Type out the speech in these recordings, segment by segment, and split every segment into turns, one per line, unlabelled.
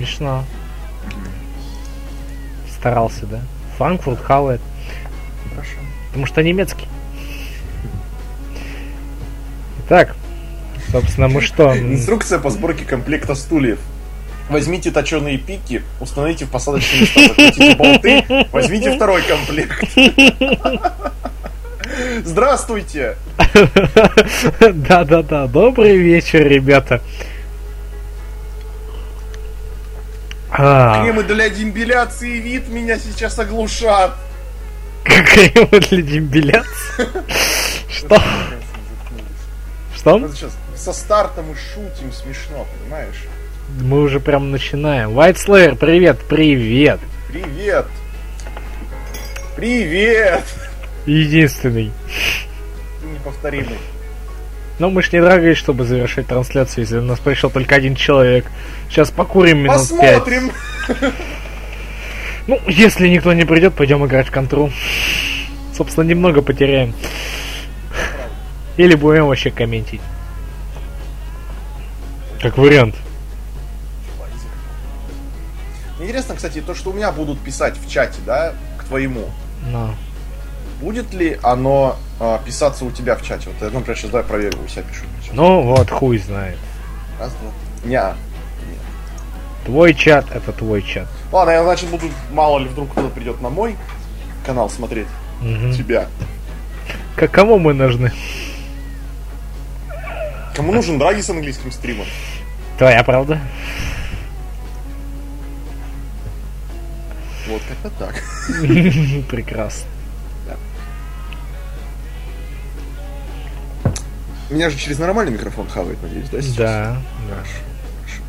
Смешно. Старался, да? Франкфурт хавает.
Хорошо.
Потому что немецкий. Итак, собственно, мы что?
Инструкция по сборке комплекта стульев. Возьмите точеные пики, установите в посадочные места, закрутите болты, возьмите второй комплект. Здравствуйте!
Да-да-да, добрый вечер, ребята.
Кремы для дембеляции вид меня сейчас оглушат.
Кремы для дембеляции? Что? Что?
Сейчас со старта мы шутим смешно, понимаешь?
Мы уже прям начинаем. White Slayer, привет, привет.
Привет! Привет!
Единственный.
Неповторимый.
Но мы ж не драгались, чтобы завершить трансляцию, если у нас пришел только один человек. Сейчас покурим минут пять.
Посмотрим!
Ну, если никто не придет, пойдем играть в контру. Собственно, немного потеряем. Или будем вообще комментить. Как вариант.
Интересно, кстати, то, что у меня будут писать в чате, да, к твоему.
Но.
Будет ли оно а, писаться у тебя в чате? Вот я, например, сейчас давай проверю, у себя пишу.
Ну вот, хуй знает.
Раз, два. Ня.
Твой чат это твой чат.
Ладно, я, значит, буду, мало ли, вдруг кто-то придет на мой канал смотреть
Мгм.
тебя.
Кому мы нужны?
Кому нужен драги с английским стримом?
Твоя правда?
Вот как-то так.
Прекрасно.
Меня же через нормальный микрофон хавает, надеюсь, да, сейчас?
Да, да.
Хорошо.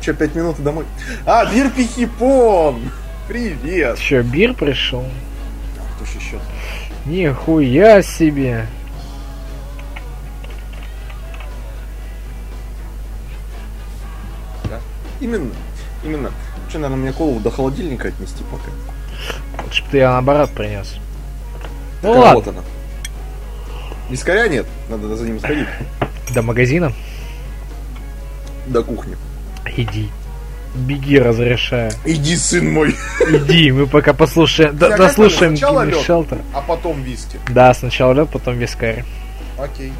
Че, пять минут и домой? А, Бир Пихипон! Привет!
Че, Бир пришел?
Кто ж еще?
Нихуя себе.
Да? Именно, именно. Че, наверное, мне колу до холодильника отнести пока?
Лучше бы ты я наоборот принес. Ну
Так, а
ладно,
Вот она. Вискаря нет, надо за ним сходить.
до магазина
До кухни.
иди. Беги, разрешаю.
Иди, сын мой!
Иди, мы пока послушаем, да, дослушаем
сначала.
Shelter.
А потом виски.
Да, сначала лед, потом вискарь.
Окей.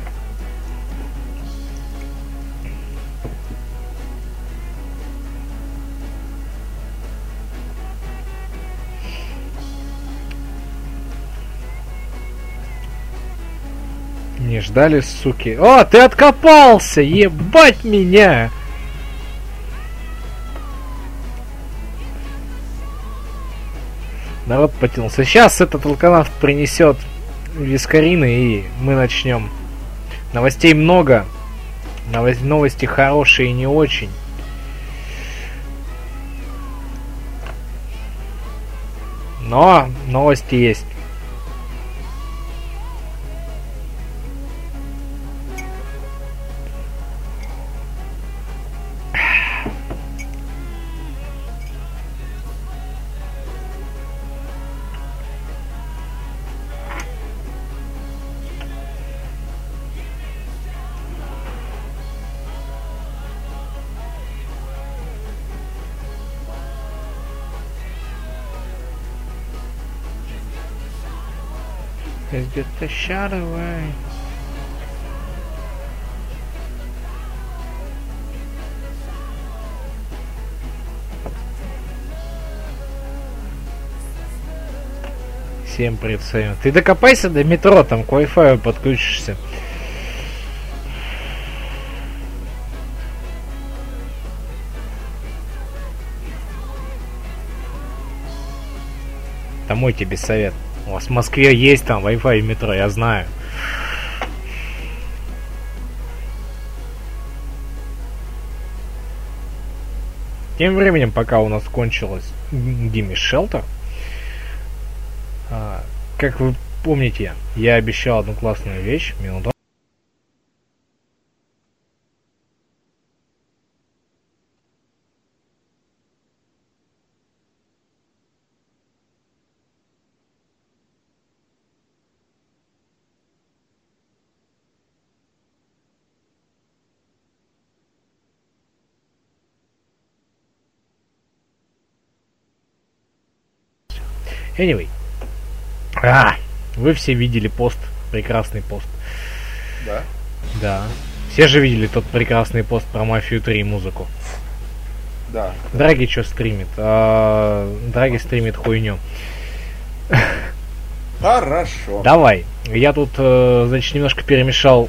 Не ждали, суки. О, ты откопался! Ебать меня! Народ потянулся. Сейчас этот алканавт принесет вискарины и мы начнем. Новостей много. Новос- Новости хорошие и не очень. Но новости есть. Shot away. Всем Саня. Ты докопайся до метро, там к Wi-Fi подключишься. Это мой тебе совет. У вас в Москве есть там Wi-Fi в метро, я знаю. Тем временем, пока у нас кончилась Гимми Шелтер, а, как вы помните, я обещал одну классную вещь минуту. Anyway. А, вы все видели пост, прекрасный пост.
Да?
Да. Все же видели тот прекрасный пост про Мафию 3 и музыку.
Да.
Драги что стримит? А, Драги стримит хуйню.
Хорошо.
Давай. Я тут, э, значит, немножко перемешал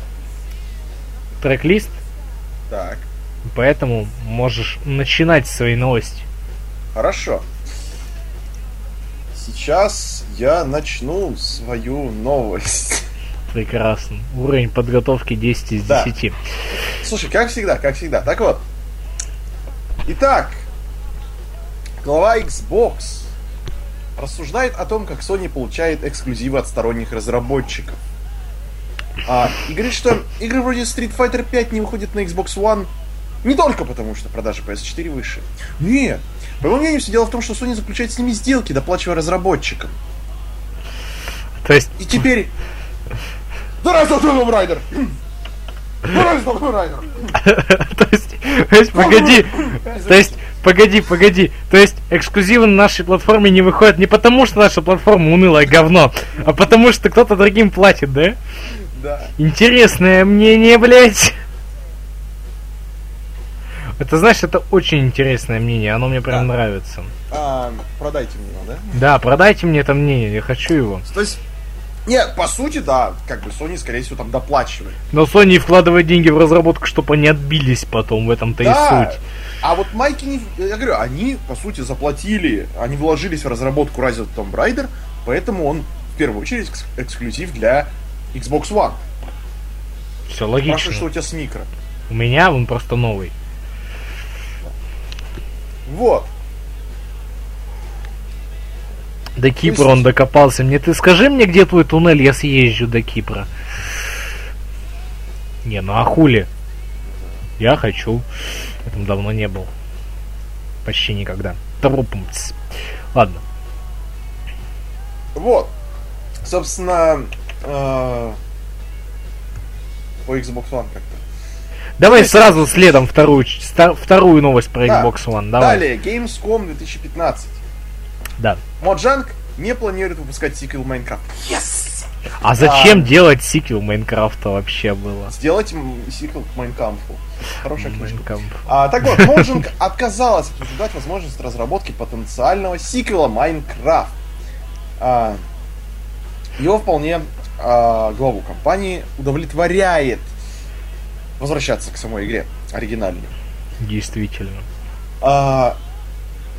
трек-лист,
Так.
поэтому можешь начинать свои новости.
Хорошо. Сейчас я начну свою новость.
Прекрасно. Уровень подготовки 10 из
Да.
10.
Слушай, как всегда, как всегда. Так вот. Итак, глава Xbox рассуждает о том, как Sony получает эксклюзивы от сторонних разработчиков. А, и говорит, что игры вроде Street Fighter 5 не выходят на Xbox One не только потому, что продажи PS4 выше. Нет. По моему мнению, все дело в том, что Sony заключает с ними сделки, доплачивая разработчикам.
То есть,
И теперь... Здравствуй, Tomb Raider!
То есть, погоди, то есть, погоди, погоди, то есть, эксклюзивы на нашей платформе не выходят не потому, что наша платформа унылое говно, а потому, что кто-то другим платит, да?
Да.
Интересное мнение, блядь. Это, знаешь, это очень интересное мнение, оно мне прям
Да.
нравится.
А, продайте мне его, да?
Да, продайте мне это мнение, я хочу его.
То есть, нет, по сути, да, как бы Sony, скорее всего, там доплачивает.
Но Sony вкладывает деньги в разработку, чтобы они отбились потом, в этом-то и
да,
суть.
а вот Майки, не, я говорю, они, по сути, заплатили, они вложились в разработку Rise of Tomb Raider, поэтому он, в первую очередь, экс- эксклюзив для Xbox One.
Все логично.
Спрашиваю, что у тебя с микро.
У меня он просто новый.
Вот.
До Кипра он докопался. Мне ты скажи мне, где твой туннель, я съезжу до Кипра. Не, ну а хули? Я хочу. Я там давно не был. Почти никогда. Трупумц. Ладно.
Вот. Собственно, э, по Xbox One как-то.
Давай сразу следом вторую, вторую новость про. Xbox One. Давай.
Далее, Gamescom 2015.
Да.
Моджанг не планирует выпускать сиквел Майнкрафт. Yes!
А зачем
А.
делать сиквел Майнкрафта вообще было?
Сделать сиквел к Майнкампу. Хорошая книжка. А, так вот, Mojang отказалась обсуждать возможность разработки потенциального сиквела Майнкрафт. А, его вполне а, главу компании удовлетворяет возвращаться к самой игре оригинальной.
Действительно.
А,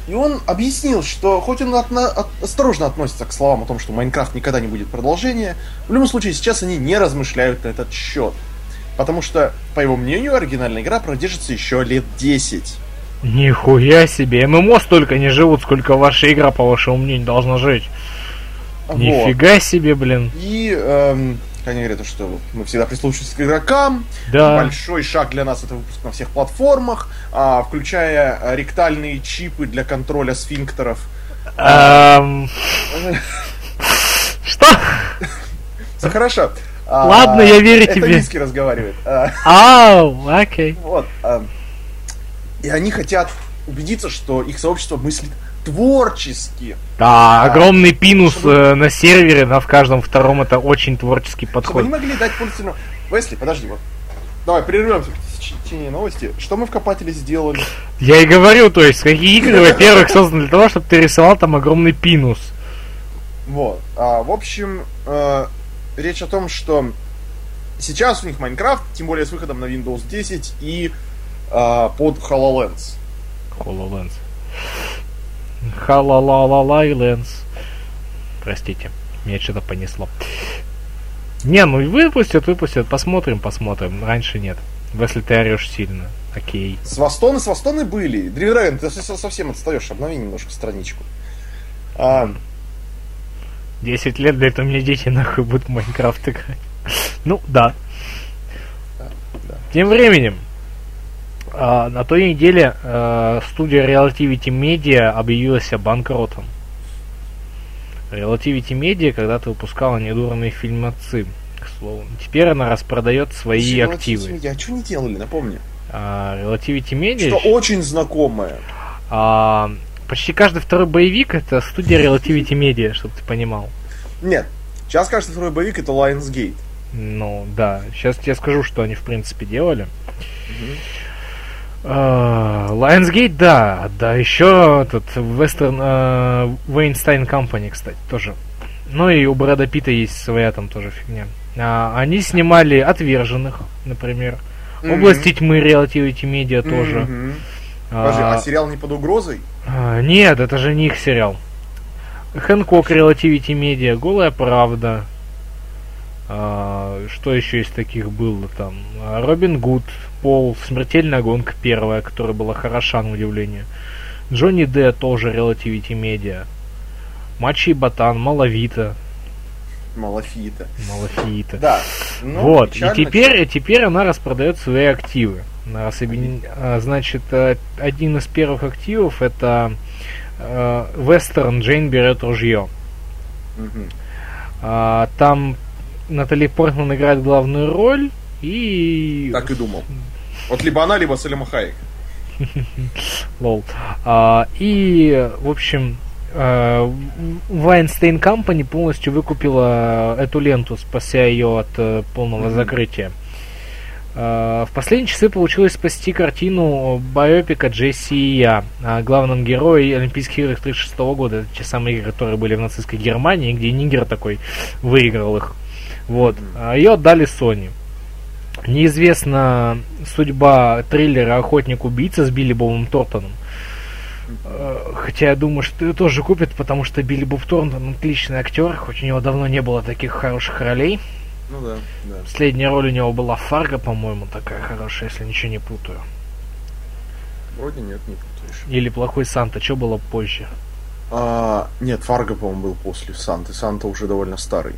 и он объяснил, что хоть он отно- от- осторожно относится к словам о том, что Майнкрафт никогда не будет продолжения, в любом случае сейчас они не размышляют на этот счет. Потому что, по его мнению, оригинальная игра продержится еще лет 10.
Нихуя себе. ММО столько не живут, сколько ваша игра, по вашему мнению, должна жить.
Вот.
Нифига себе, блин.
И, эм, они говорят, что мы всегда прислушиваемся к игрокам.
Да.
Большой шаг для нас это выпуск на всех платформах, а, включая ректальные чипы для контроля сфинктеров.
Эм, Что?
Все хорошо. А,
Ладно, я верю
это
тебе.
Миски разговаривает. А,
Ау, окей.
Вот. а, И они хотят убедиться, что их сообщество мыслит творчески.
Да,
А,
огромный пинус
чтобы-
э, на сервере, на в каждом втором это очень творческий
Чтобы
подход.
они могли дать пользователю... Весли, подожди, вот. Давай, прервемся течение новости. Что мы в Копателе сделали?
Я и говорю, то есть, какие игры, во-первых, созданы для того, чтобы ты рисовал там огромный пинус.
Вот. А, в общем, э, речь о том, что сейчас у них Майнкрафт, тем более с выходом на Windows 10 и э, под HoloLens.
HoloLens. Халалалалайленс. Простите, меня что-то понесло. Не, ну выпустят, выпустят, посмотрим, посмотрим. Раньше нет. Если ты орешь сильно. Окей.
Свастоны, свастоны были. Дрим Драгон, ты со- совсем отстаешь, обнови немножко страничку. А,
10 лет, для этого мне дети нахуй будут в Майнкрафт играть. Ну, да.
да.
Тем временем, а, на той неделе а, студия Relativity Media объявилась банкротом. Relativity Media когда-то выпускала недурные фильмоцы, к слову. Теперь она распродает свои
Relativity
активы.
Media, А что не делали, напомню.
А, Relativity Media...
Что очень знакомое.
А, почти каждый второй боевик это студия Relativity Media, чтобы ты понимал.
Нет, сейчас каждый второй боевик это Lionsgate.
Ну, да. Сейчас я скажу, что они в принципе делали. Uh, Lionsgate, да, да, еще этот Western uh, Weinstein Company, кстати, тоже. Ну и у Брэда Питта есть своя там тоже фигня. Uh, они снимали Отверженных, например. Области тьмы Relativity Media тоже.
Подожди, а, а сериал не под угрозой?
А, нет, это же не их сериал. Хэнкок Relativity Media, Голая Правда. А, что еще из таких было там? Робин Гуд, Пол, Смертельная гонка первая, которая была хороша на удивление. Джонни Д тоже Relativity Media. Мачи и Ботан, Малавита.
Малафита.
Малафита.
Да.
Ну, вот. И теперь, и теперь она распродает свои активы. А, значит, э, один из первых активов это Вестерн Джейн берет ружье. Угу. Там Натали Портман играет главную роль и...
Так и думал. Вот либо она, либо Салима Хайек.
Лол. А, и, в общем, Вайнстейн Company полностью выкупила эту ленту, спася ее от э, полного mm-hmm. закрытия. Э, в последние часы получилось спасти картину байопика Джесси и я, о главном герое Олимпийских игр 36 года. Это те самые игры, которые были в нацистской Германии, где Нигер такой выиграл их. Вот. А ее отдали Sony. Неизвестна судьба триллера «Охотник-убийца» с Билли Бобом Тортоном. Э, хотя я думаю, что ее тоже купят, потому что Билли Боб Тортон отличный актер, хоть у него давно не было таких хороших ролей.
Ну да, да.
Последняя роль у него была Фарго, по-моему, такая хорошая, если ничего не путаю.
Вроде нет, не путаешь.
Или плохой Санта, что было позже?
А, нет, Фарго, по-моему, был после Санты. Санта уже довольно старый.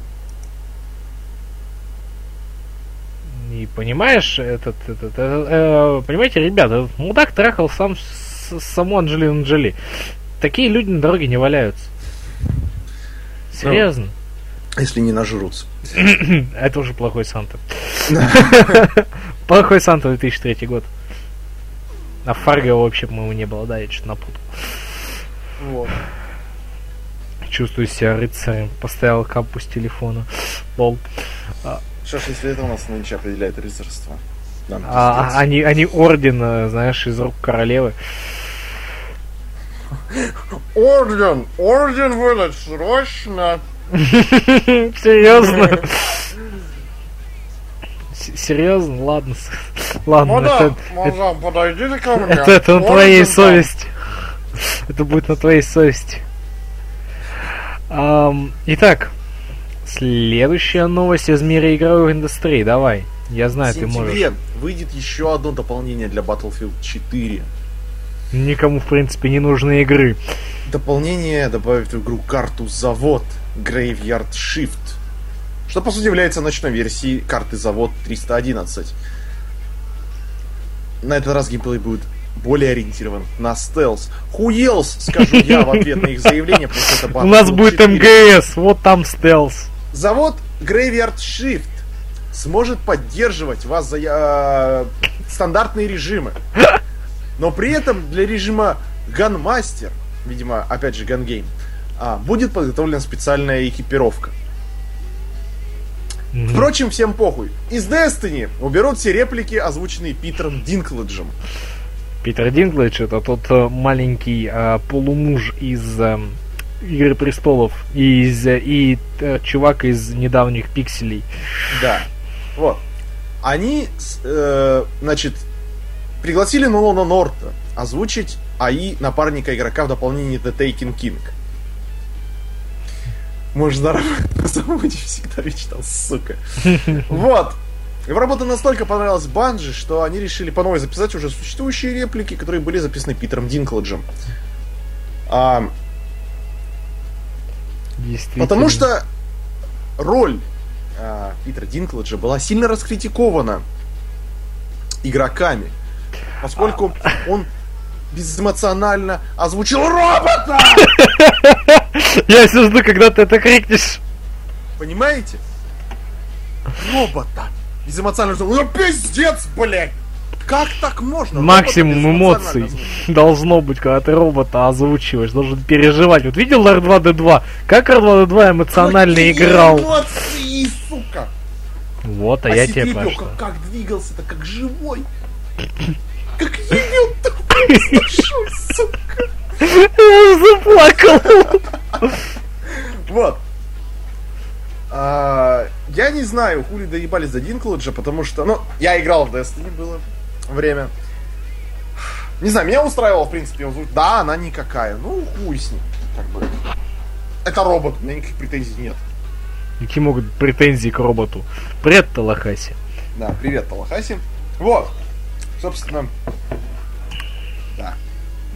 И понимаешь, этот, этот, э, э, понимаете, ребята, этот мудак трахал сам с, саму Анджелину Джоли. Такие люди на дороге не валяются. Серьезно. Ну,
если не нажрутся.
Это уже плохой Санта. Плохой Санта 2003 год. А Фарго вообще, по-моему, не было, да, я что-то напутал. Вот. Чувствую себя рыцарем. Поставил капу с телефона. Лол.
А. Что ж, если это у нас нынче определяет рыцарство?
а, они, они орден, знаешь, из рук королевы.
Орден! Орден выдать срочно!
Серьезно? Серьезно? Ладно. Ладно.
Мадам, мадам, подойдите ко мне.
Это, это на твоей совести. Это будет на твоей совести. Um, итак, следующая новость из мира игровой индустрии. Давай. Я знаю, ты можешь.
выйдет еще одно дополнение для Battlefield 4.
Никому, в принципе, не нужны игры.
Дополнение добавит в игру карту Завод Graveyard Shift, что по сути является ночной версией карты Завод 311. На этот раз геймплей будет более ориентирован на стелс. Хуелс, скажу я в ответ на их заявление, потому что
это У нас будет МГС, вот там стелс.
Завод Graveyard Shift сможет поддерживать вас за э, стандартные режимы. Но при этом для режима Gunmaster, видимо, опять же, Gun а, будет подготовлена специальная экипировка. Mm-hmm. Впрочем, всем похуй. Из Destiny уберут все реплики, озвученные Питером Динклэджем.
Питер Динклэдж это тот э, маленький э, полумуж из э, Игры престолов и, из, и э, чувак из недавних пикселей.
Да. Вот. Они, э, значит, пригласили Нолана Норта озвучить АИ напарника игрока в дополнении The Taken King. Мой здоровый забудь всегда мечтал, сука. Вот. И работа настолько понравилась Банжи, что они решили по новой записать уже существующие реплики, которые были записаны Питером Динкладжем. А, потому что роль а, Питера Динкладжа была сильно раскритикована игроками, поскольку а. он безэмоционально озвучил робота!
Я все жду, когда ты это крикнешь.
Понимаете? Робота! Безэмоционально, ну пиздец, блядь! Как так можно?
Максимум эмоций должно быть, когда ты робота озвучиваешь. Должен переживать. Вот видел R2-D2? Как R2-D2 эмоционально
Какие
играл?
эмоции, сука!
Вот, а,
А
я тебе
C-3PO
про
как, как двигался-то, как живой. Как явил такой, сука.
Я заплакал.
Вот. А, я не знаю, хули доебались до Динклэджа, потому что, ну, я играл в Destiny, было время. Не знаю, меня устраивало, в принципе. Да, она никакая. Ну, хуй с ним. Как бы. Это робот, у меня никаких претензий нет.
Какие могут быть претензии к роботу? Привет, Талахаси.
Да, привет, Талахаси. Вот. Собственно. Да.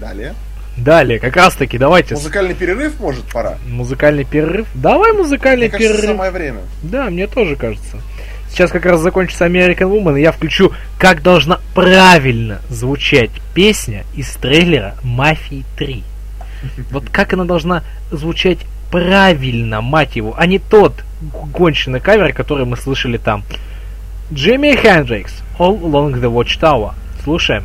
Далее.
Далее, как раз таки, давайте
Музыкальный перерыв, может, пора?
музыкальный перерыв. Давай музыкальный
Мне кажется,
перерыв.
самое время.
Да, мне тоже кажется. Сейчас как раз закончится American Woman, и я включу, как должна правильно звучать песня из трейлера Мафии 3. Вот как она должна звучать правильно, мать его, а не тот гончный кавер, который мы слышали там. Джимми Хендрикс, All Along the Watchtower. Слушаем.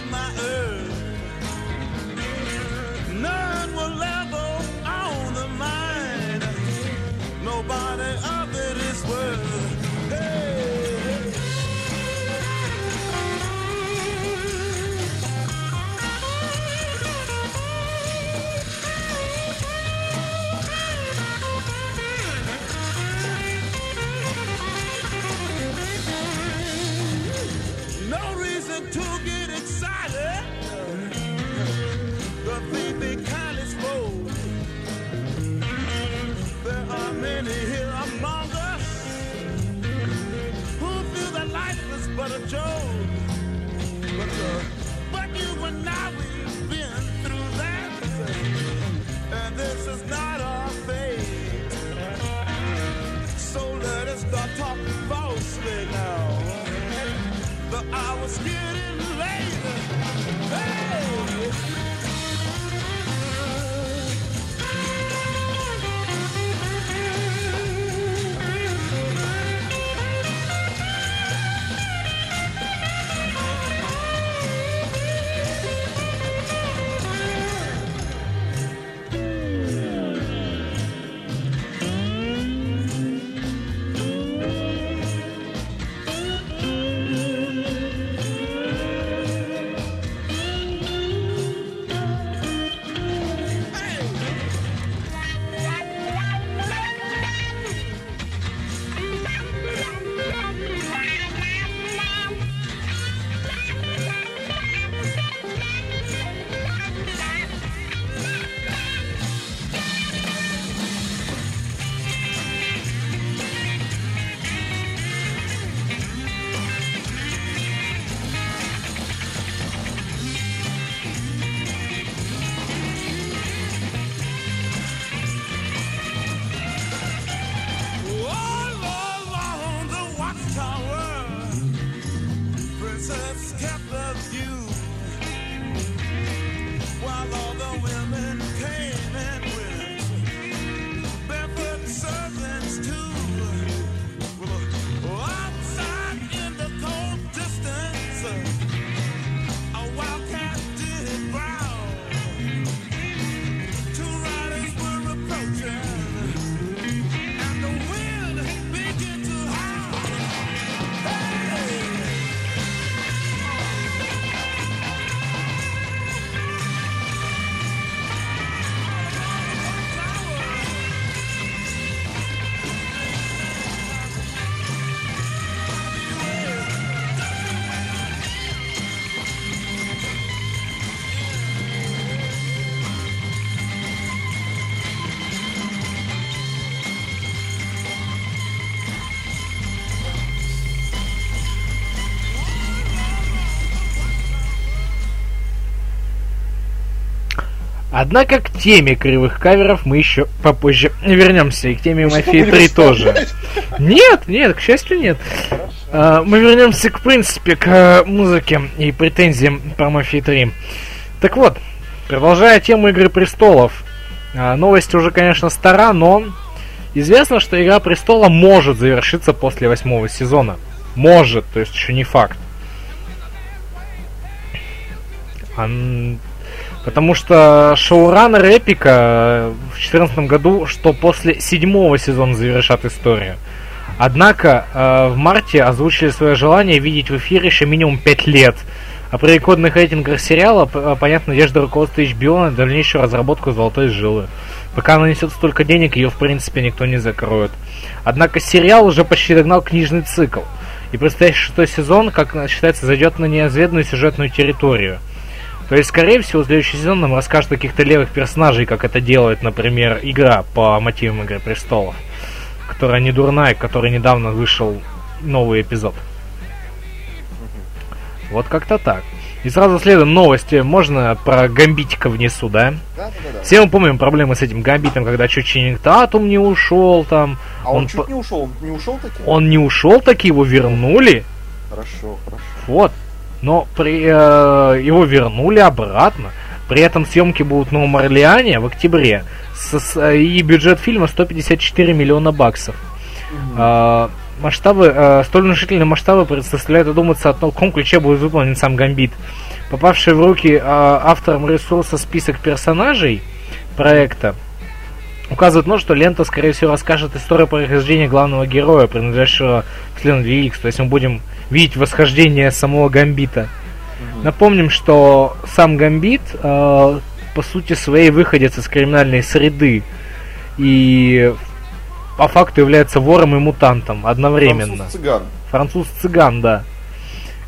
not our fame So let us not talk falsely now. The hour's getting late.
Однако к теме кривых каверов мы еще попозже вернемся. И к теме Мафии
будем
3 тоже. Нет, нет, к счастью, нет. А, Мы вернемся, к принципе, к э, музыке и претензиям про Мафии 3. Так вот, продолжая тему Игры Престолов. а, Новость уже, конечно, стара, но известно, что Игра Престола может завершиться после восьмого сезона. Может, то есть еще не факт. Потому что шоураннер Эпика в 2014 году, что после седьмого сезона завершат историю. Однако э, в марте озвучили свое желание видеть в эфире еще минимум 5 лет. А при рекордных рейтингах сериала, э, понятно, надежда руководства HBO на дальнейшую разработку «Золотой жилы». Пока она несет столько денег, ее в принципе никто не закроет. Однако сериал уже почти догнал книжный цикл. И предстоящий шестой сезон, как считается, зайдет на неизведанную сюжетную территорию. То есть, скорее всего, следующий сезон нам расскажет о каких-то левых персонажей, как это делает, например, игра по мотивам Игры Престолов, которая не дурная, которой недавно вышел новый эпизод. Вот как-то так. И сразу следом новости. Можно про Гамбитика внесу, да?
Да, да, да.
Все мы помним проблемы с этим Гамбитом, когда чуть Ченнинг Татум не ушел там.
А он,
он
чуть
по-
не ушел, не ушел таки?
Он не ушел, так его вернули.
Хорошо, хорошо.
Вот. Но при, э, его вернули обратно. При этом съемки будут в Новом Орлеане в октябре. С- с- и бюджет фильма 154 миллиона баксов. Э, масштабы, э, столь внушительные масштабы заставляют задуматься о том, в каком ключе будет выполнен сам Гамбит. Попавший в руки э, автором ресурса список персонажей проекта указывает на то, что лента, скорее всего, расскажет историю происхождения главного героя, принадлежащего к члену X. То есть мы будем видеть восхождение самого Гамбита. Напомним, что сам Гамбит, э, по сути своей, выходец из криминальной среды. И по факту является вором и мутантом одновременно.
Француз-цыган.
Француз-цыган, да.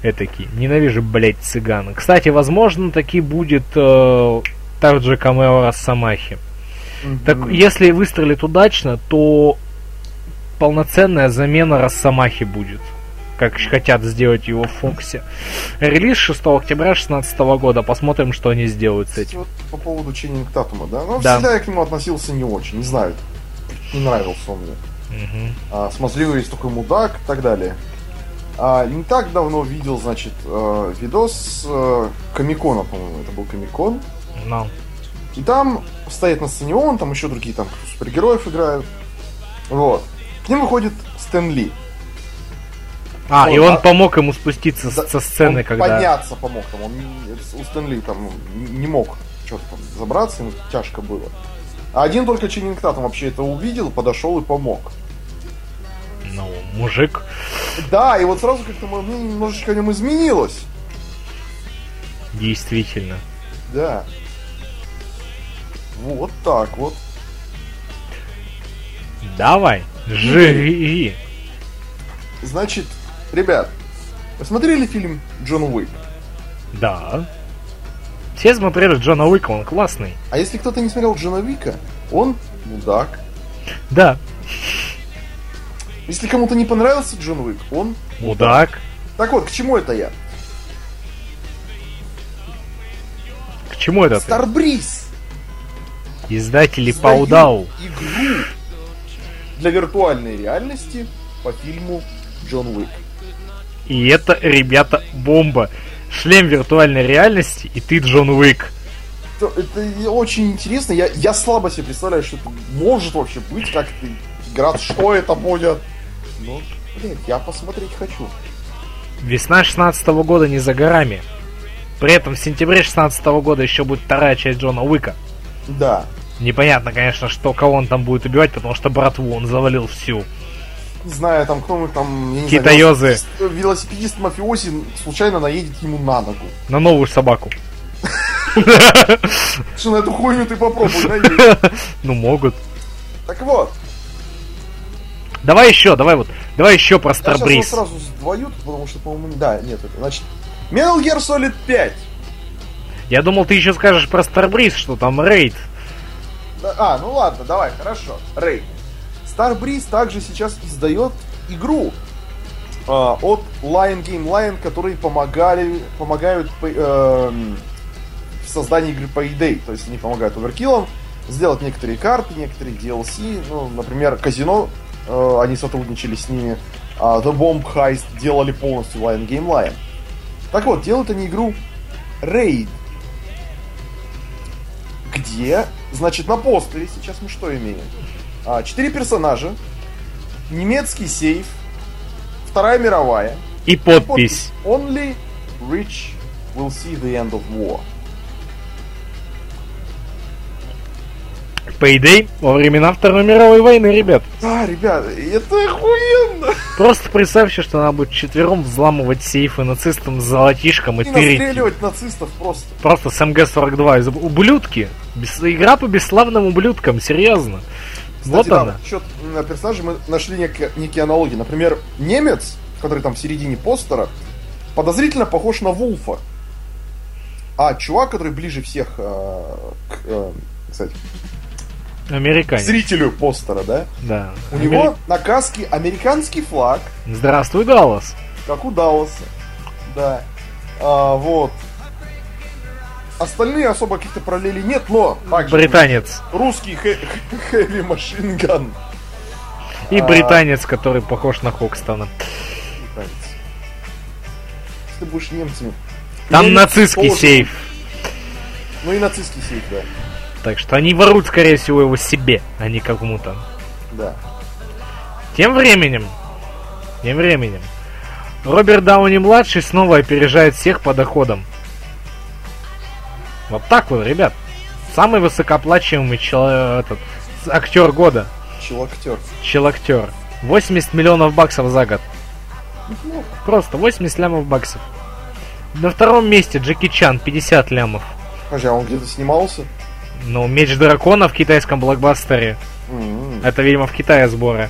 Этакий. Ненавижу, блять, цыган. Кстати, возможно, таки будет э, также камео Росомахи. Так,
Мгм.
если выстрелит удачно, то полноценная замена Росомахи будет. Как хотят сделать его в Фоксе. Релиз 6 октября 2016 года. Посмотрим, что они сделают с этим.
вот по поводу Ченнинг Татума, да? Ну,
Да.
всегда я к нему относился не очень, не знаю. Не нравился он мне.
Мгм.
А, смазливый есть такой мудак и так далее. А, не так давно видел, значит, э, видос э, Комикона, по-моему, это был Комикон.
Ну.
И там стоит на сцене он, там еще другие там супергероев играют. Вот. К ним выходит Стэн Ли.
А,
Вот,
и он
а-
помог ему спуститься
Да,
со сцены,
он
когда...
подняться помог там. Он, у Стэн Ли там не не мог что-то там забраться, ему тяжко было. А один только Ченнинг Татум вообще это увидел, подошел и помог.
Ну, мужик.
Да, и вот сразу как-то мое мнение немножечко о нем изменилось.
Действительно.
Да. Вот так вот.
Давай, живи.
Значит, ребят, посмотрели фильм Джон Уик?
Да. Все смотрели Джона Уика, он классный.
А если кто-то не смотрел Джона Уика, он мудак.
Да,
Если кому-то не понравился Джон Уик, он
мудак.
Так вот, к чему это я?
К чему это ты?
Старбриз
Издатели
издают
Паудау.
игру для виртуальной реальности по фильму Джон Уик.
И это, ребята, бомба. Шлем виртуальной реальности, и ты Джон Уик.
То- Это и очень интересно. Я, я слабо себе представляю, что это может вообще быть, как это игра, что это будет. Но, блин, я посмотреть хочу.
Весна 16 года не за горами. При этом в сентябре 16 года еще будет вторая часть Джона Уика.
Да.
Непонятно, конечно, что кого он там будет убивать, потому что братву он завалил всю.
Не знаю, там кто там, я не
Китаёзы.
знаю, велосипедист- мафиози случайно наедет ему на ногу.
На новую собаку.
Что на эту хуйню ты попробуй.
Ну, могут.
Так вот,
Давай еще, давай вот. Давай еще про
я
Старбриз.
сразу сдвоют, потому что, по-моему, да, нет, это, значит, Metal Gear Solid 5.
Я думал, ты еще скажешь про Старбриз, что там рейд.
Да, А, ну ладно, давай, хорошо. Рэй. Starbreeze также сейчас издает игру а, от Lion Game Lion, которые помогали, помогают по- эм, создания игры Payday. То есть они помогают оверкиллам сделать некоторые карты, некоторые DLC. Ну, например, казино, э, они сотрудничали с ними. А The Bomb Heist делали полностью Lion Game Lion. Так вот, делают они игру Raid. Где, значит, на постере сейчас мы что имеем? А, Четыре персонажа, немецкий сейф, Вторая мировая,
И подпись.
Only rich will see the end of war.
Payday во времена Второй мировой войны, ребят.
Да, ребят, это охуенно!
Просто представьте, что она будет четвером взламывать сейфы нацистам с золотишком и
И
тырить.
настреливать нацистов просто.
Просто с МГ-42. из- Ублюдки. Игра по бесславным ублюдкам, серьезно. Вот
Кстати, да,
она.
насчет м, персонажей мы нашли нек- некие аналогии. Например, немец, который там в середине постера, подозрительно похож на Вулфа. А чувак, который ближе всех э, к, э, кстати,
Американец.
зрителю постера, да?
Да.
У
Амери-
него на каске американский флаг,
Здравствуй, Даллас.
как у Далласа. Да. А, вот. Остальные особо каких-то параллелей нет, но также
Британец.
русский хэ- хэви машинган.
И
А.
британец, который похож на Хокстона.
Британец. Если ты будешь немцами.
Там
Немец
нацистский
тоже-
сейф.
Ну и нацистский сейф, да.
Так что они воруют, скорее всего, его себе, а не кому-то.
Да.
Тем временем, тем временем, Роберт Дауни-младший снова опережает всех по доходам. Вот так вот, ребят. Самый высокооплачиваемый человек, этот, актер года.
Челактер.
Челактер. 80 миллионов баксов за год.
Неплохо.
Просто 80 лямов баксов. На втором месте Джеки Чан, 50 лямов.
Подожди, а он где-то снимался?
Ну, Меч Дракона в китайском блокбастере.
М-м.
Это, видимо, в Китае сборы.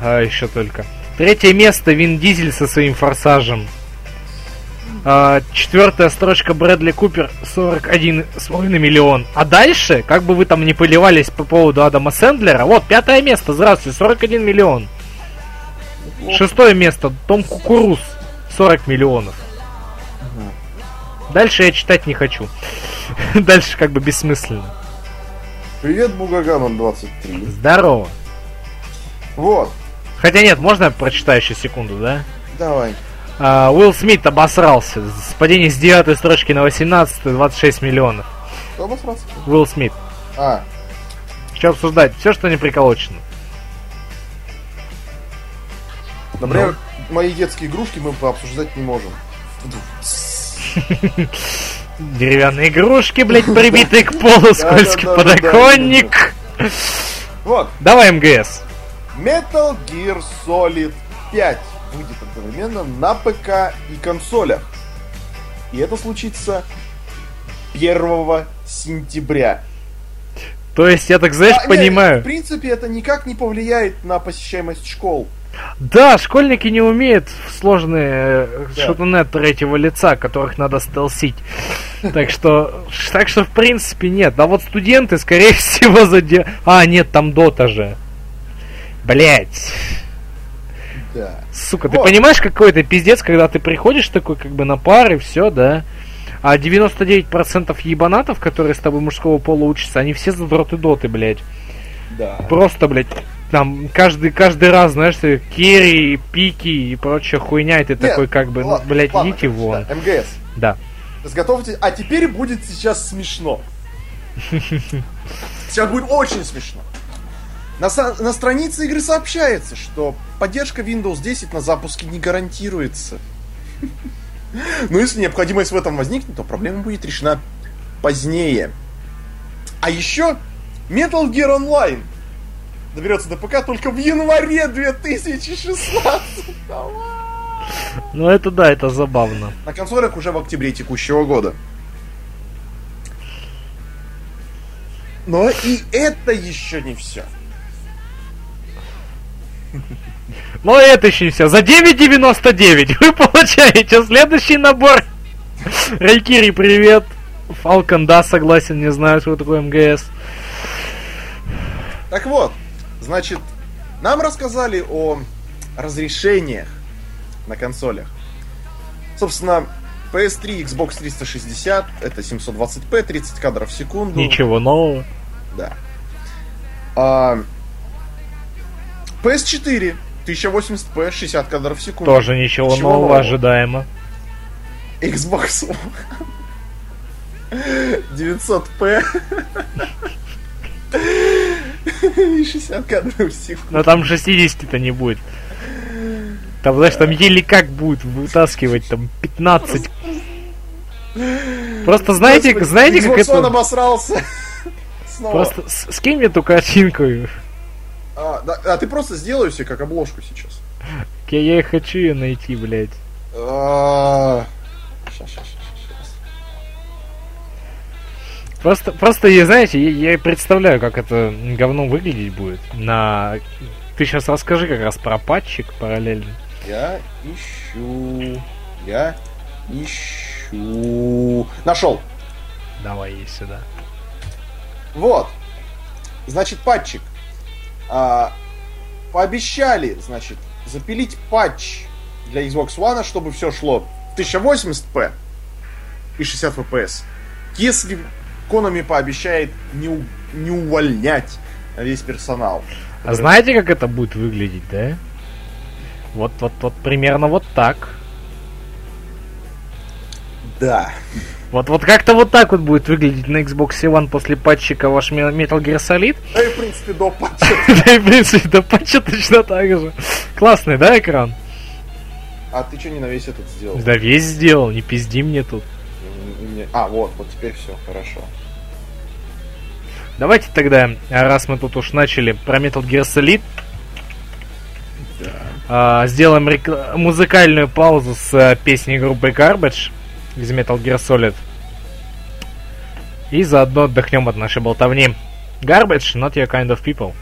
А, еще только. Третье место Вин Дизель со своим форсажем. А, четвертая строчка Брэдли Купер 41,5 миллион. А дальше, как бы вы там не поливались по поводу Адама Сэндлера, вот пятое место, здравствуйте, 41 миллион.
Неплохо.
Шестое место Том Кукуруз 40 миллионов. Дальше я читать не хочу. Дальше как бы бессмысленно.
Привет, Бугаганон 23.
Здорово.
Вот.
Хотя нет, можно я прочитаю еще секунду, да?
Давай.
А, Уилл Смит обосрался. С падения с 9 строчки на 18 26 миллионов.
Кто обосрался?
Уилл Смит.
А,
Что обсуждать? Все, что не приколочено.
например, мои детские игрушки мы пообсуждать не можем.
Деревянные игрушки, блядь, прибитые к полу, скользкий подоконник.
Вот.
Давай МГС.
Metal Gear Solid 5 выйдет одновременно на ПК и консолях. И это случится 1 сентября.
То есть, я так, знаешь,
А, не, В
понимаю.
принципе, это никак не повлияет на посещаемость школ.
Да, школьники не умеют в сложные э,
Да.
шутуны третьего лица, которых надо стелсить. Так что, так что, в принципе, нет. А вот студенты, скорее всего, заде... А, нет, там дота же. Блять.
Да.
Сука, ты
Вот.
понимаешь, какой это пиздец, когда ты приходишь такой, как бы на пары, все, да? А 99% ебанатов, которые с тобой мужского пола учатся, они все задроты доты, блядь.
Да.
Просто, блядь, там каждый, каждый раз, знаешь, ты керри, пики и прочая хуйня, и ты
Нет,
такой, как бы, ну,
ладно,
блядь,
ладно,
идите вон.
да, МГС.
Да.
Разготовьте. А теперь будет сейчас смешно. Сейчас будет очень смешно. На, на странице игры сообщается, что поддержка Windows 10 на запуске не гарантируется. Но если необходимость в этом возникнет, то проблема будет решена позднее. А еще Metal Gear Online доберется до ПК только в январе 2016.
Ну, это да, это забавно.
На консолях уже в октябре текущего года. Но и это еще не все.
Но это еще не все. За 9.99 вы получаете следующий набор. Рейкири, привет. Фалкон, да, согласен, не знаю, что такое МГС.
Так вот, значит, нам рассказали о разрешениях на консолях. Собственно, PS3, Xbox 360, это 720p, 30 кадров в секунду.
Ничего нового.
Да. А, PS4, 1080p, 60 кадров в секунду.
Тоже ничего,
Ничего
нового,
нового.
ожидаемо.
Xbox One. 900p. И 60 кадров в секунду.
Но там 60-то не будет. Там, знаешь, там еле как будет вытаскивать, там 15. Просто знаете,
Господи,
знаете, как
Xbox
это...
обосрался. Снова.
Просто скинь мне эту картинку.
А, да, а ты просто сделай себе как обложку сейчас.
Я, я и хочу ее найти, блядь.
А, Щас, щас, щас, щас.
Просто, просто, я, знаете, я, я представляю, как это говно выглядеть будет. На... Ты сейчас расскажи как раз про патчик параллельно.
Я ищу. Я ищу. Нашел.
Давай ей сюда.
Вот. Значит, патчик. А, пообещали, значит, запилить патч для Xbox One, чтобы все шло в 1080p и 60 FPS. Если Konami пообещает не, у- не увольнять весь персонал.
А знаете, как это будет выглядеть, да? Вот, вот, вот примерно вот так.
Да.
Вот, вот как-то вот так вот будет выглядеть на Xbox One после патчика ваш Metal Gear Solid.
Да и, в принципе, до патча.
Да и, в принципе, до патча точно так же. Классный, да, экран?
А ты что не на весь этот сделал?
Да весь сделал, не пизди мне тут.
А, вот, вот теперь все, хорошо.
Давайте тогда, раз мы тут уж начали про Metal Gear Solid, а, сделаем музыкальную паузу с а, песней группы Garbage из Metal Gear Solid. И заодно отдохнем от нашей болтовни. Garbage, not your kind of people.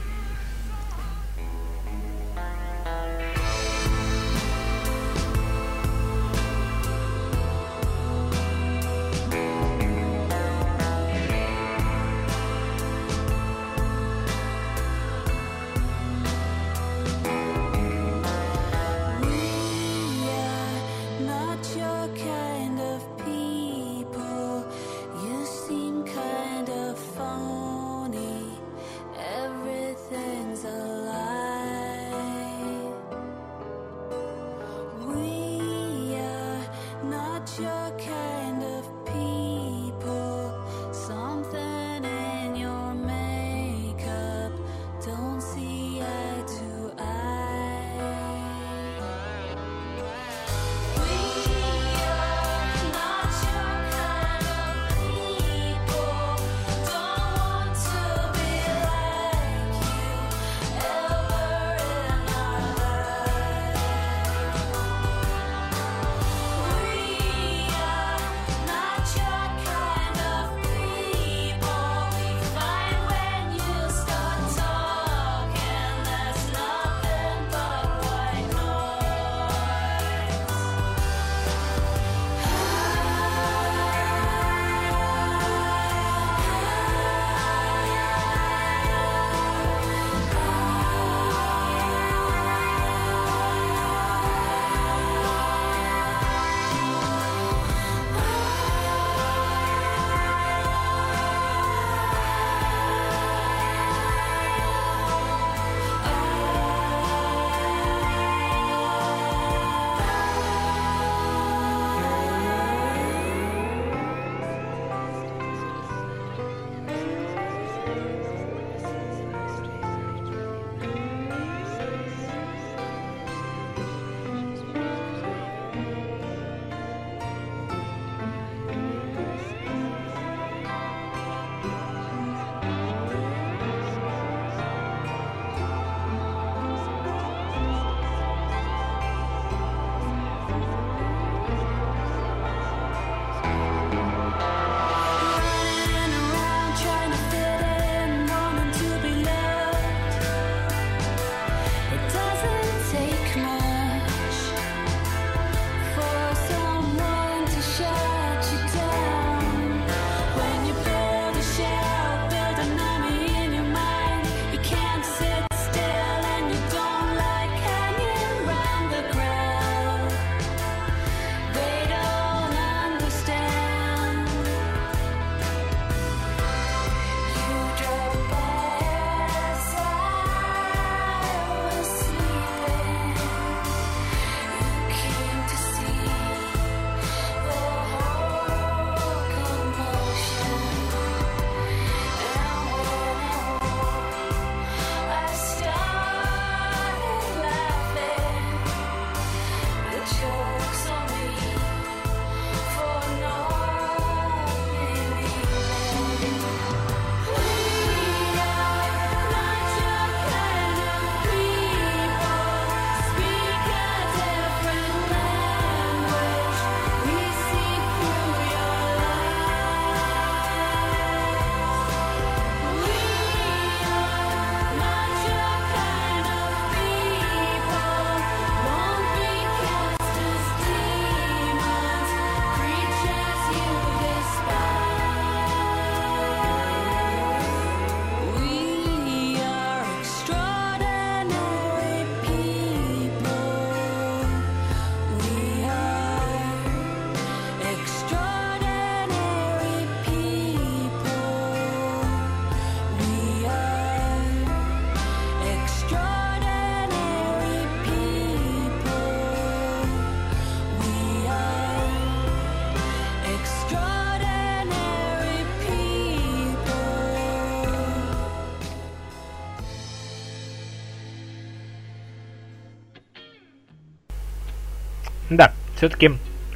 Все-таки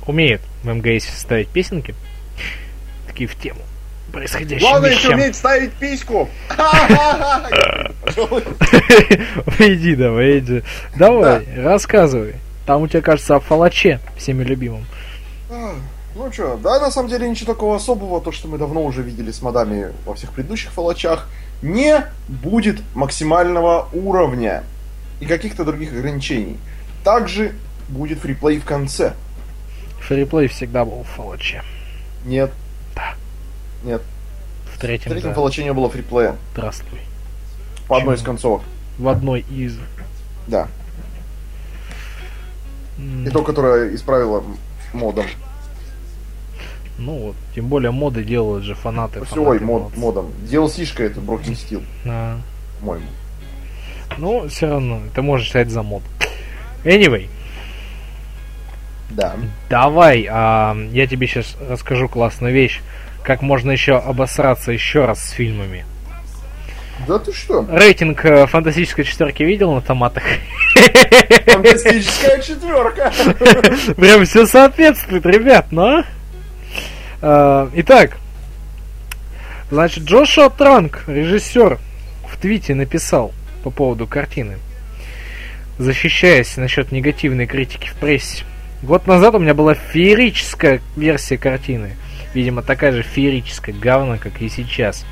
умеет в МГС ставить песенки. Такие в тему происходящим
Главное еще
вещам.
уметь ставить письку.
Иди давай, иди. Давай, рассказывай. Там у тебя, кажется, о фалаче, всеми любимым.
Ну что, да, на самом деле ничего такого особого, то, что мы давно уже видели с модами во всех предыдущих фалачах, не будет максимального уровня и каких-то других ограничений. Также будет фриплей в конце.
Фриплей всегда был в фалаче.
Нет.
Да.
Нет.
В
В
третьем,
третьем
да.
фалаче не было фриплея.
Здравствуй.
По одной из концовок.
В одной из...
Да.
м,
И то, которое исправило модом.
Ну вот, тем более моды делают же фанаты.
Ой,
фанаты
мод, модом. DLC-шка это Broken Steel,
Да.
по-моему.
Ну, все равно, ты можешь считать за мод. Anyway,
Да.
давай, а, я тебе сейчас расскажу классную вещь. Как можно еще обосраться еще раз с фильмами.
Да ты что?
Рейтинг э, фантастической четверки видел на томатах?
Фантастическая четверка.
Прям все соответствует, ребят, но... А, Итак, значит, Джошуа Транк, режиссер, в твите написал по поводу картины, защищаясь насчет негативной критики в прессе. Год назад у меня была феерическая версия картины. Видимо, такая же феерическая говна, как и сейчас.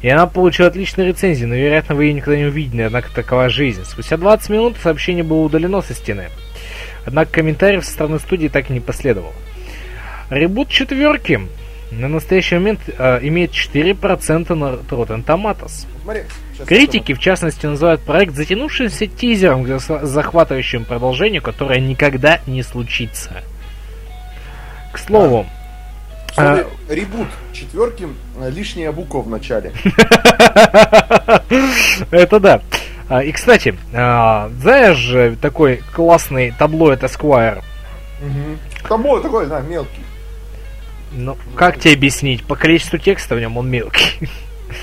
И она получила отличные рецензии, но, вероятно, вы ее никогда не увидели, однако такова жизнь. Спустя 20 минут сообщение было удалено со стены. Однако комментариев со стороны студии так и не последовало. Ребут четверки на настоящий момент э, имеет 4% на Rotten Tomatoes.
Смотри.
Критики, в частности, называют проект затянувшимся тизером к захватывающему продолжению, которое никогда не случится. К слову,
Смотри,
А.
ребут четверки, э, лишняя буква в начале.
это да. А, И, кстати, а, знаешь же такой классный таблоид Esquire?
Тобой такой, да, мелкий.
Ну, как тебе объяснить? По количеству текста в нем он мелкий.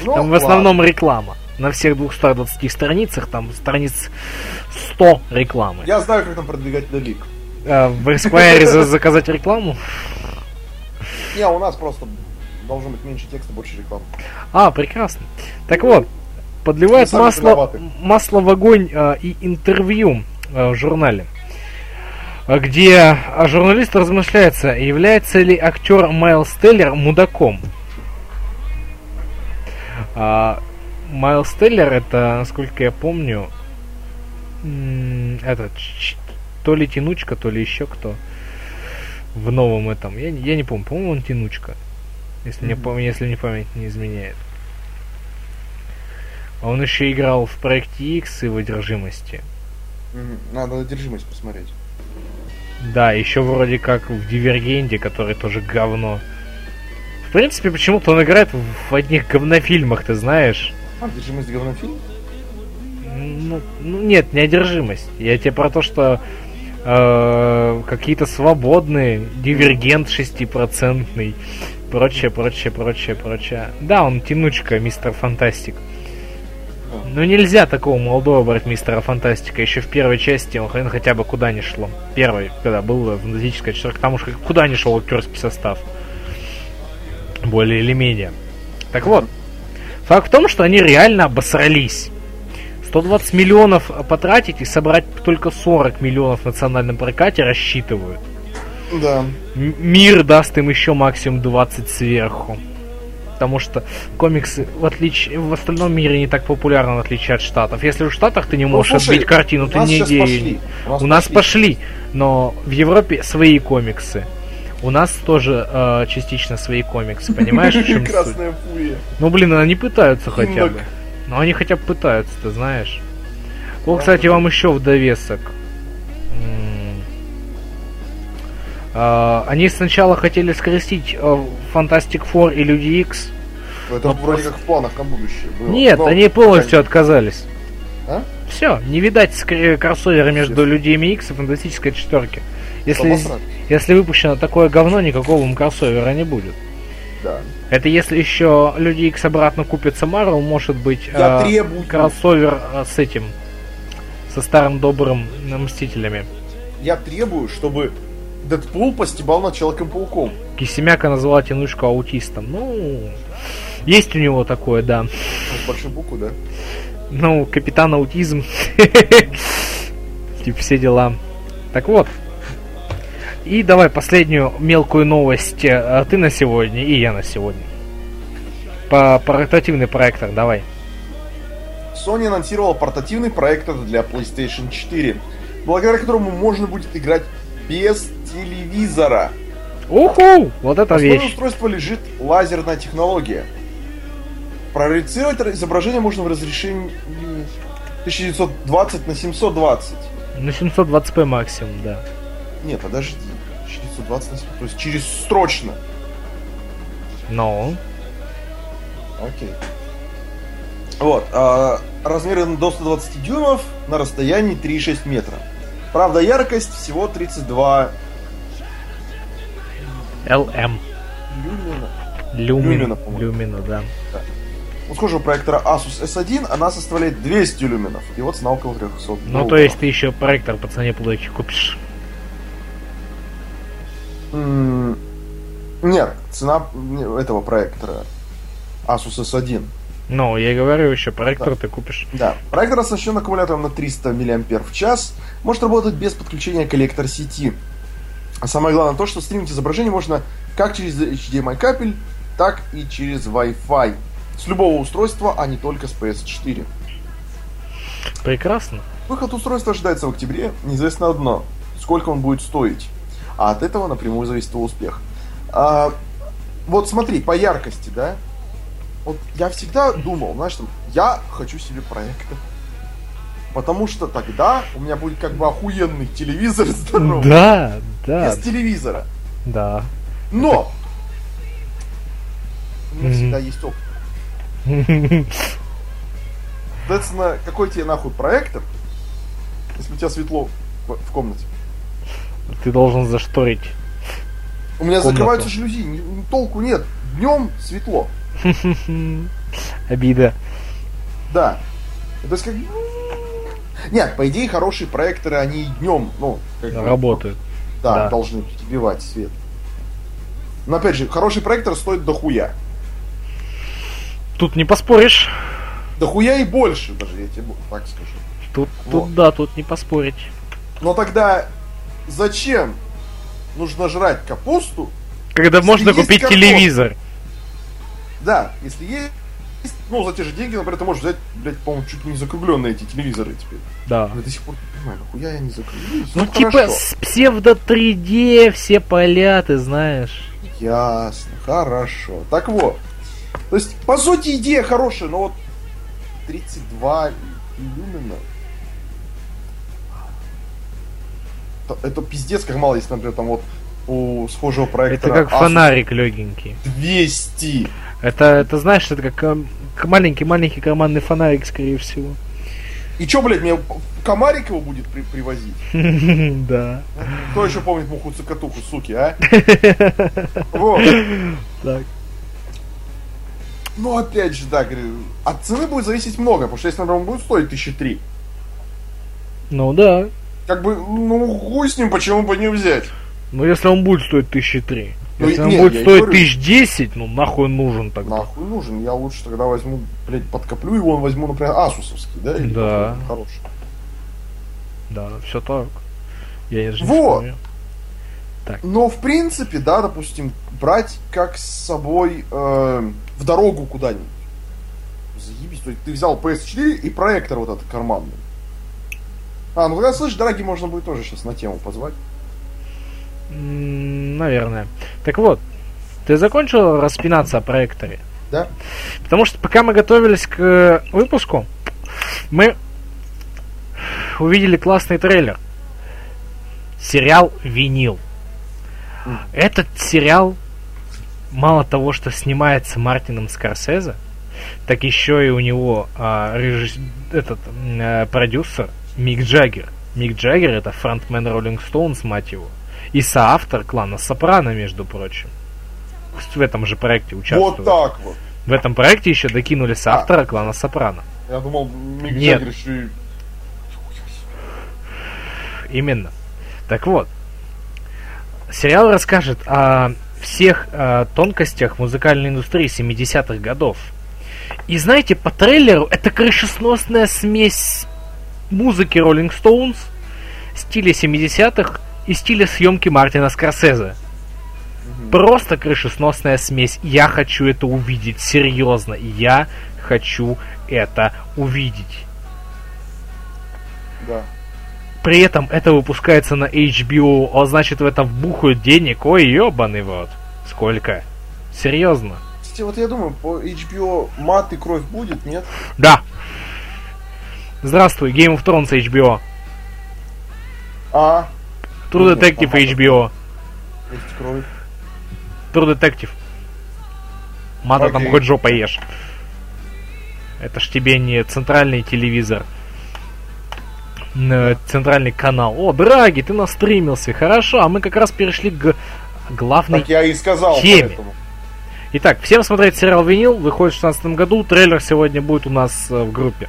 Ну,
Там в основном реклама. На всех 220 страницах там страниц 100 рекламы.
Я знаю, как там продвигать лик.
А, В Esquire за- заказать рекламу?
Не, у нас просто должно быть меньше текста, больше рекламы.
А, прекрасно. Так вот, подливает масло,
виноваты.
масло в огонь а, и интервью а, в журнале, где журналист размышляется, является ли актер Майлз Теллер мудаком. А, Майлз Теллер это, насколько я помню, этот, то ли тянучка, то ли еще кто в новом этом. Я, не- я не помню, по-моему, он тянучка. Если, мне, пом- если мне память не изменяет. А он еще играл в проекте X и в одержимости.
Надо одержимость посмотреть.
Да, еще вроде как в Дивергенте, который тоже говно. В принципе, почему-то он играет в одних говнофильмах, ты знаешь.
А, одержимость говнофильм?
Ну, ну, нет, не одержимость. Я тебе про то, что э, какие-то свободные, дивергент шестипроцентный, прочее, прочее, прочее, прочее. Да, он тянучка, мистер Фантастик. Но нельзя такого молодого брать мистера Фантастика. Еще в первой части он хрен хотя бы куда не шло. Первый, когда был фантастическая четверка, там уж куда не шел актерский состав. Более или менее. Так вот, факт в том, что они реально обосрались. 120 миллионов потратить и собрать только 40 миллионов в национальном прокате рассчитывают.
Да.
М- Мир даст им еще максимум 20 сверху. Потому что комиксы в отличие в остальном мире не так популярны, в отличие от Штатов. Если в Штатах ты не можешь
Ну, слушай,
отбить картину,
у
ты
нас
не
щас
гей.
пошли.
У нас пошли, но в Европе свои комиксы. У нас тоже э, частично свои комиксы, понимаешь, в чем?
Красная фурия.
Ну, блин, они пытаются хотя бы. Ну, они хотя бы пытаются, ты знаешь. Вот, кстати, вам еще в довесок. А, Они сначала хотели скрестить Fantastic Four и Люди X.
Это
Ну,
вроде как в планах на будущее было.
Нет,
Но-
они полностью отказались.
А?
Все, не видать кроссовера между Людьми X и Фантастической четверки. Если, если выпущено такое говно, никакого им кроссовера не будет.
Да.
Это если еще Люди X обратно купятся Marvel, может быть
Я
э,
требую.
кроссовер э, с этим, со старым добрым э, Мстителями.
Я требую, чтобы Дэдпул постебал над Человеком-пауком.
Кисемяка назвала тянучку аутистом. Ну, есть у него такое, да.
С большой буквы, да?
Ну, капитан аутизм. Типа все дела. Так вот. И давай последнюю мелкую новость. э, Ты на сегодня и я на сегодня. По портативный проектор, давай.
Sony анонсировала портативный проектор для PlayStation 4, благодаря которому можно будет играть без телевизора.
Уху! Вот это
В основе
вещь.
устройства лежит лазерная технология. Проецировать изображение можно в разрешении 1920 на 720.
На 720p максимум, да.
Нет, подожди. 920 на 700, то есть через строчно.
Но.
Окей. Вот. а, размеры до 120 дюймов на расстоянии 3,6 метра. Правда, яркость всего 32
LM.
люмена.
Люмин.
Люмина.
Люмина, да.
У схожего проектора Asus S1 она составляет 200 люменов. И вот цена около 300
Ну, то есть ты еще проектор по цене плойки купишь.
Нет, цена этого проектора Asus S1.
Ну, я и говорю еще, проектор ты купишь.
Да. Проектор оснащен аккумулятором на 300 мАч в час, может работать без подключения коллектор сети. А самое главное то, что стримить изображение можно как через HDMI кабель, так и через Wi-Fi. С любого устройства, а не только с PS4.
Прекрасно.
Выход устройства ожидается в октябре. Неизвестно одно, сколько он будет стоить. А от этого напрямую зависит его успех. А, вот смотри, по яркости, да? Вот я всегда думал, знаешь, там, я хочу себе проектор. Потому что тогда у меня будет как бы охуенный телевизор здоровый.
Да, да,
Без телевизора.
да.
Но! У меня
Мгм.
всегда есть опыт. Соответственно, какой тебе нахуй проектор, если у тебя светло в комнате?
Ты должен зашторить.
У меня
Комнату.
закрываются жалюзи, толку нет. Днем светло.
Обида.
Да. То есть как... Нет, по идее, хорошие проекторы, они и днем, ну, как
Работают.
Да,
да.
должны перебивать свет. Но опять же, хороший проектор стоит дохуя.
Тут не поспоришь.
Дохуя и больше, даже я тебе так скажу.
Тут,
Вот.
тут да, тут не поспорить.
Но тогда зачем нужно жрать капусту?
Когда можно купить
картошка.
телевизор.
Да, если есть, ну, за те же деньги, например, ты можешь взять, блядь, по-моему, чуть не закругленные эти телевизоры теперь.
Да.
Я до сих пор не понимаю, нахуя я не закруглюсь?
Ну, типа, с псевдо 3D все поля, ты знаешь.
Ясно, хорошо. Так вот. То есть, по сути, идея хорошая, но вот 32 люмена. Это- Это пиздец, как мало, если, например, там вот у схожего
Это
проекта
как фонарик легенький.
200.
Это, это знаешь, это как эм, маленький-маленький карманный фонарик, скорее всего.
И чё, блядь, мне Комарик его будет при- привозить?
Да.
Кто еще помнит муху цокотуху, суки, а? Вот.
Так.
Ну, опять же, да, говорю, от цены будет зависеть много, потому что если, например, он будет стоить тысячи три,
Ну да.
Как бы, ну, хуй с ним, почему бы не взять?
Ну если он будет стоить тысячи три.
Ну,
Если он
нет,
будет стоить тысяч десять, ну нахуй он нужен тогда.
Нахуй нужен, я лучше тогда возьму, блядь, подкоплю его, возьму, например, асусовский, да? Или
Да.
Хороший.
Да, все так. Я даже не
Вот.
спорю.
Но, в принципе, да, допустим, брать как с собой э, в дорогу куда-нибудь. Заебись, то есть ты взял PS4 и проектор вот этот карманный. А, ну тогда, слышь, дорогие, можно будет тоже сейчас на тему позвать.
Наверное. Так вот, ты закончил распинаться о проекторе?
Да?
Потому что пока мы готовились к э, выпуску, мы увидели классный трейлер. Сериал «Винил». Этот сериал, мало того, что снимается Мартином Скорсезе, так еще и у него а, режисс- этот э, продюсер Мик Джаггер. Мик Джаггер это фронтмен Роллинг Стоунс, мать его. И соавтор клана Сопрано, между прочим. В этом же проекте участвует.
Вот так вот.
В этом проекте еще докинули соавтора клана Сопрано.
Я думал, Мик
Нет.
Джаггер еще и-
Именно. Так вот. Сериал расскажет о всех э, тонкостях музыкальной индустрии 70-х годов. И знаете, по трейлеру это крышесносная смесь музыки Rolling Stones, стиля 70-х и стиля съемки Мартина Скорсезе. Просто крышесносная смесь. Я хочу это увидеть, серьезно. Я хочу это увидеть.
Да.
При этом это выпускается на HBO, а значит в это вбухают денег. Ой, ебаный вот. Сколько? Серьезно?
Кстати, вот я думаю, по HBO мат и кровь будет, нет?
Да. Здравствуй, Game of Thrones HBO.
А,
True
Нет,
Detective. HBO.
есть кровь.
True Detective. Мата там хоть жопа ешь. Это ж тебе не центральный телевизор. Н- Центральный канал. О, Драги, ты настримился. Хорошо, а мы как раз перешли к главной
Так я и сказал
теме.
поэтому.
Итак, всем смотреть сериал «Винил», выходит в 2016 году, трейлер сегодня будет у нас э, в группе.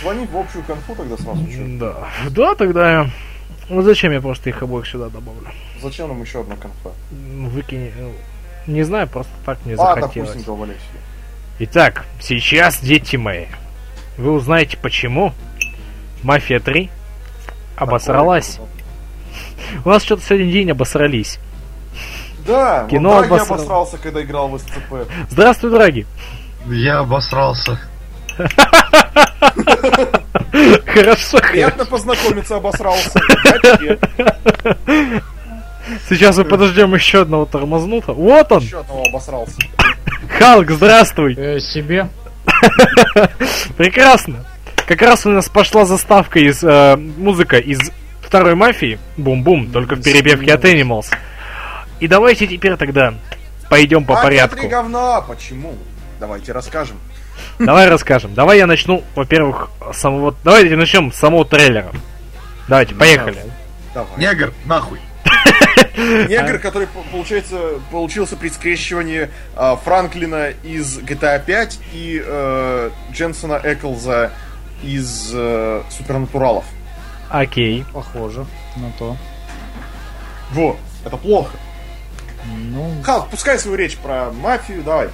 Звони в общую конфу тогда сразу. чё?
Да. Да, тогда я... Ну зачем я просто их обоих сюда добавлю?
Зачем нам еще одна конфа?
Выкини... ну, Не знаю, просто так мне
А,
захотелось.
допустим, себе.
Итак, сейчас, дети мои, вы узнаете, почему Мафия 3 обосралась. У нас что-то сегодня день обосрались.
Да,
Кино
вот Драги
обосрал.
обосрался, когда играл в СЦП.
Здравствуй, драги.
Я обосрался.
Хорошо.
Приятно познакомиться, обосрался.
Сейчас мы подождем еще одного тормознута. Вот он,
Еще одного обосрался.
Халк, здравствуй.
Э, себе.
Прекрасно. Как раз у нас пошла заставка из э, музыка из второй мафии. Бум-бум, только в перебивке от Animals. И давайте теперь тогда пойдем по
А,
порядку.
Три говна. Почему? Давайте расскажем.
Давай расскажем. Давай я начну, во-первых, с самого. Давайте начнем с самого трейлера. Давайте, поехали.
Давай.
Негр, нахуй.
Негр, который, по- получается, получился при скрещивании а, Франклина из GTA 5 и э, Дженсона Эклза из э, Супернатуралов.
Окей.
Похоже на то.
Во, это плохо.
Ну,
Халк, пускай свою речь про мафию, давай.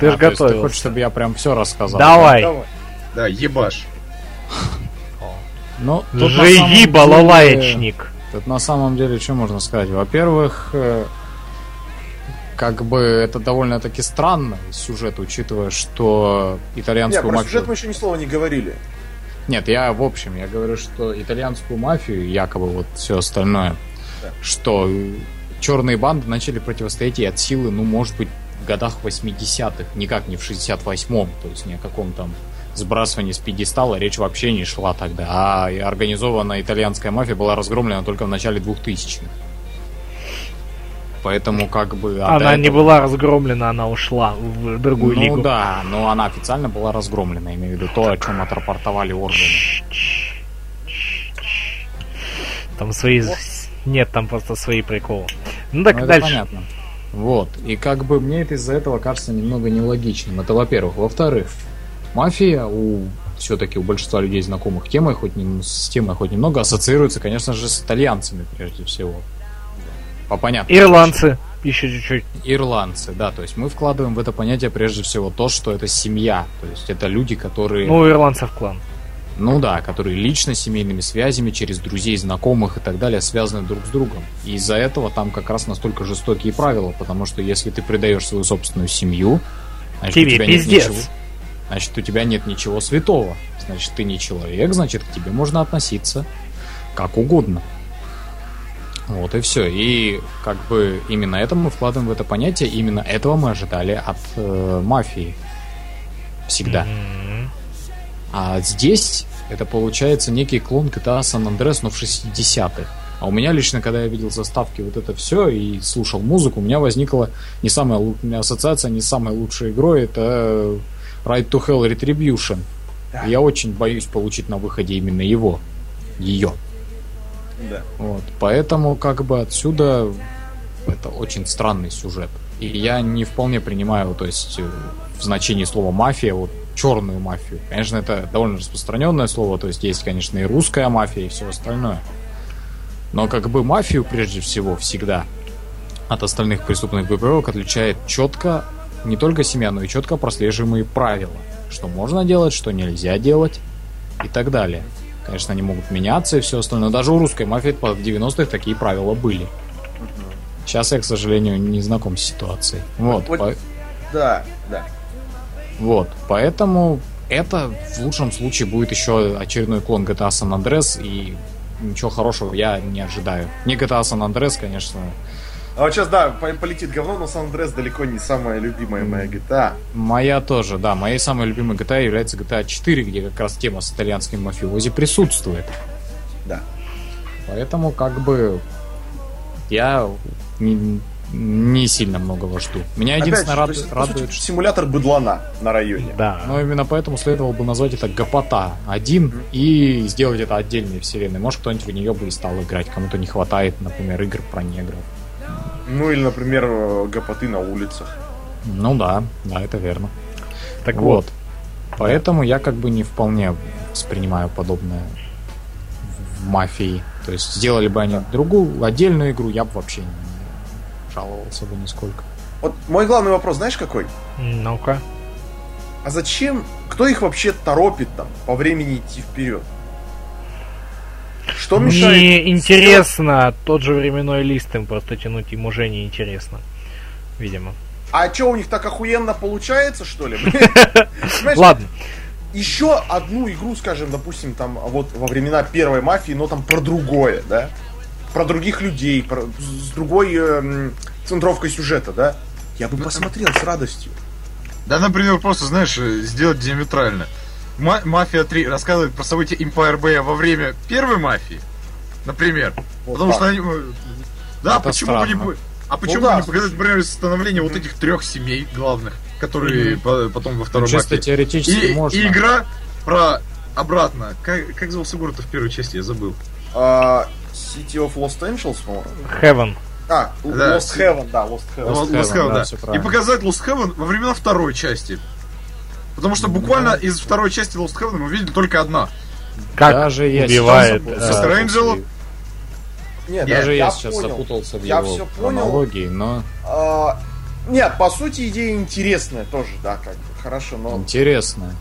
Ты
а,
же
то есть ты
готовил.
хочешь, чтобы я прям все рассказал?
Давай.
Давай.
Да, ебаш.
Ну, деле-
балалаечник.
Тут на самом деле, что можно сказать? Во-первых, э, как бы это довольно-таки странно сюжет, учитывая, что
Нет,
итальянскую
про
мафию...
сюжет мы еще ни слова не говорили.
Нет, я в общем, я говорю, что итальянскую мафию, якобы вот все остальное,
Да.
что э, черные банды начали противостоять ей от силы, ну, может быть, в годах 80-х, никак не в 68-м, то есть ни о каком там сбрасывании с пьедестала речь вообще не шла тогда, а организованная итальянская мафия была разгромлена только в начале 2000-х. Поэтому как бы... а
Она не
этого-
была разгромлена, она ушла в другую
ну
лигу.
да, но она официально была разгромлена, имею в виду то, о чем отрапортовали органы.
Там свои... Нет, там просто свои приколы. Ну так,
Ну,
дальше.
понятно. Вот. И как бы мне это из-за этого кажется немного нелогичным. Это во-первых. Во-вторых, мафия у все-таки у большинства людей знакомых темой, хоть не, с темой хоть немного, ассоциируется, конечно же, с итальянцами прежде всего. По понятным
Ирландцы. Еще чуть-чуть.
Ирландцы, да, то есть мы вкладываем в это понятие прежде всего то, что это семья, то есть это люди, которые, ну,
Ну, у ирландцев клан.
Да, которые лично семейными связями, через друзей, знакомых и так далее связаны друг с другом. И из-за этого там как раз настолько жестокие правила, потому что если ты предаешь свою собственную семью, значит, у
Тебе
тебя нет
пиздец.
ничего- значит, у тебя нет ничего святого, значит, ты не человек, значит, к тебе можно относиться как угодно. Вот и все. И как бы именно это мы вкладываем в это понятие, именно этого мы ожидали от э, мафии. Всегда.
М.
А здесь это получается некий клон GTA San Andreas, но в 60-х. А у меня лично, когда я видел заставки вот это все и слушал музыку, у меня возникла не самая у меня ассоциация не самой лучшей игрой, это Ride to Hell Retribution.
Да.
Я очень боюсь получить на выходе именно его. Ее.
Да.
Вот. Поэтому как бы отсюда это очень странный сюжет. И я не вполне принимаю, то есть э, в значении слова мафия, вот черную мафию. Конечно, это довольно распространенное слово, то есть есть, конечно, и русская мафия, и все остальное. Но как бы мафию прежде всего всегда от остальных преступных группировок отличает четко не только семья, но и четко прослеживаемые правила. Что можно делать, что нельзя делать и так далее. Конечно, они могут меняться и все остальное. Даже у русской мафии в 90-х такие правила были. Сейчас я, к сожалению, не знаком с ситуацией. Вот,
Вот.
по-
Да, да.
Вот. Поэтому это в лучшем случае будет еще очередной клон GTA San Andreas, и ничего хорошего я не ожидаю. Не GTA San Andreas, конечно,
А вот сейчас, да, по- полетит говно, но Сан-Андрес далеко не самая любимая моя GTA.
Моя тоже, да. Моей самой любимой GTA является GTA 4, где как раз тема с итальянским мафиози присутствует.
Да.
Поэтому как бы я не, не сильно многого жду. Меня
Опять
единственное
же,
рад-
есть,
радует,
сути,
что...
симулятор быдлана на районе.
Да.
Но именно поэтому следовало бы назвать это Гопота 1 и сделать это отдельной вселенной. Может, кто-нибудь в нее бы и стал играть. Кому-то не хватает, например, игр про негров.
Ну или, например, э, гопоты на улицах.
Ну да, да, это верно.
Так
Вот.
вот.
Поэтому я как бы не вполне воспринимаю подобное в мафии. То есть сделали бы они другую, отдельную игру, я бы вообще не жаловался бы нисколько.
Вот мой главный вопрос, знаешь какой?
Ну-ка.
А зачем, кто их вообще торопит там по времени идти вперед? Что мешает?
Мне интересно тот же временной лист им просто тянуть, им уже не интересно. Видимо.
А что у них так охуенно получается, что ли?
Ладно.
еще одну игру, скажем, допустим, там вот во времена первой мафии, но там про другое, да? Про других людей, про- с другой эм, центровкой сюжета, да? Я бы посмотрел с радостью.
Да, например, просто, знаешь, э, сделать диаметрально. Ма- Мафия 3 рассказывает про события Empire Bay во время первой мафии, например.
Вот
потому
так.
что они... э, Да,
Это
почему бы не...
странно.
А почему
да.
бы не показать, например, становление вот этих трех семей главных, которые по- потом во второй
Чисто
мафии.
теоретически
И,
можно.
и игра про обратно. Как, как звался город в первой части, я забыл.
А, City of Lost Angels, по-моему.
Heaven.
А,
Да.
Lost Heaven, да, Lost Heaven.
Lost
Lost
Heaven,
Heaven,
да,
да. И показать Lost Heaven во времена второй части. Потому что буквально из второй части Lost Heaven мы видели только одна.
Как
Даже я
убивает... э,
Angel?
в-
Нет,
Даже я,
я
сейчас
понял.
запутался в
Я
его
всё понял.
хронологии, но
А, нет, по сути, идея интересная тоже, да, как бы, хорошо, но
интересно.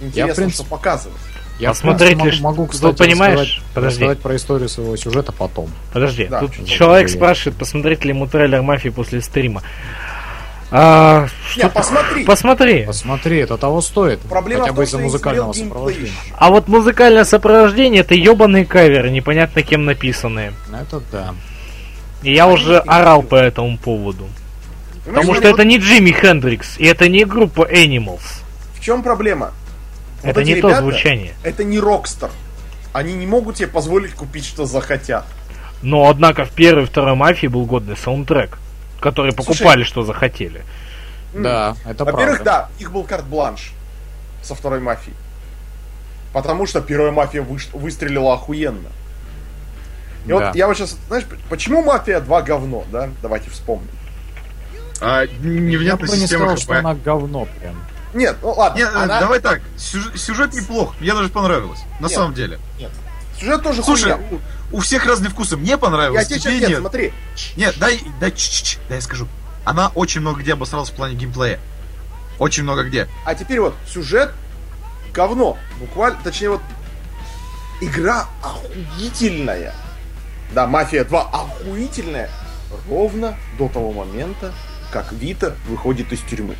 интересно,
принципе,
что показывать.
Я
Посмотреть
в принципе,
лишь-
могу,
ну,
кстати,
понимаешь,
рассказать,
подожди.
рассказать про историю своего сюжета потом.
Подожди,
Да,
тут человек
такое?
спрашивает, посмотреть ли ему трейлер мафии после стрима. А,
Нет, посмотри.
Посмотри.
Посмотри, это того стоит.
Проблема
Хотя бы из-за
я
музыкального
геймплей
сопровождения.
А вот музыкальное сопровождение это ебаные каверы, непонятно кем написанные.
Это да.
И я уже орал по этому поводу.
Понимаешь,
Потому что
вот
это не Джимми Хендрикс, и это не группа Animals.
В чем проблема? Вот
Это не то
ребята,
звучание.
Это не Rockstar. Они не могут себе позволить купить, что захотят.
Но, однако, в первой и второй мафии был годный саундтрек, который покупали, что захотели.
Да, это
Во-первых,
правда.
да, их был карт-бланш со второй мафией. Потому что первая мафия выш- выстрелила охуенно. И
Да.
вот я вот сейчас, знаешь, почему мафия 2 говно, да? Давайте вспомним.
А,
Я
невнятная
бы не
система
сказал,
ХП.
что она говно прям.
Нет, ну ладно,
Нет,
она-
давай так, сюжет, сюжет неплох, мне даже понравилось, на
Нет.
самом деле.
сюжет тоже
Слушай,
хуйня.
у, у всех разные вкусы, мне
Я
понравилось,
тебе
тебе
сейчас, нет,
нет.
смотри,
Нет, дай, дай, ч-ч-ч, дай я скажу. Она очень много где обосралась в плане геймплея. Очень много где.
а теперь вот сюжет говно. Буквально, точнее вот, игра охуительная. Да, Мафия 2 охуительная. Ровно до того момента, как Вита выходит из тюрьмы.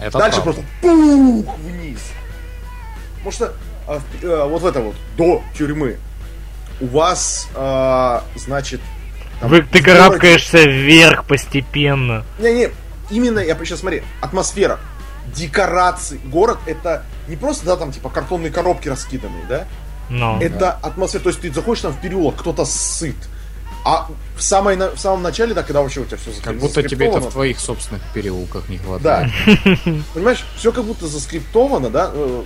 Это
Дальше
правда.
просто пух вниз. Потому что а, э, вот в это вот, до тюрьмы, у вас, а, значит... там
Вы, ты
городе-
карабкаешься вверх постепенно.
Не-не, именно, я сейчас смотри, атмосфера, декорации, город это не просто, да, там, типа, картонные коробки раскиданные, да?
Но.
Это атмосфера, то есть ты заходишь там в переулок, кто-то сыт. А в, самой, в самом начале, да, когда вообще у тебя все
Как будто тебе это в твоих собственных переулках не
Да.
хватает.
Понимаешь, все как будто заскриптовано, да? э,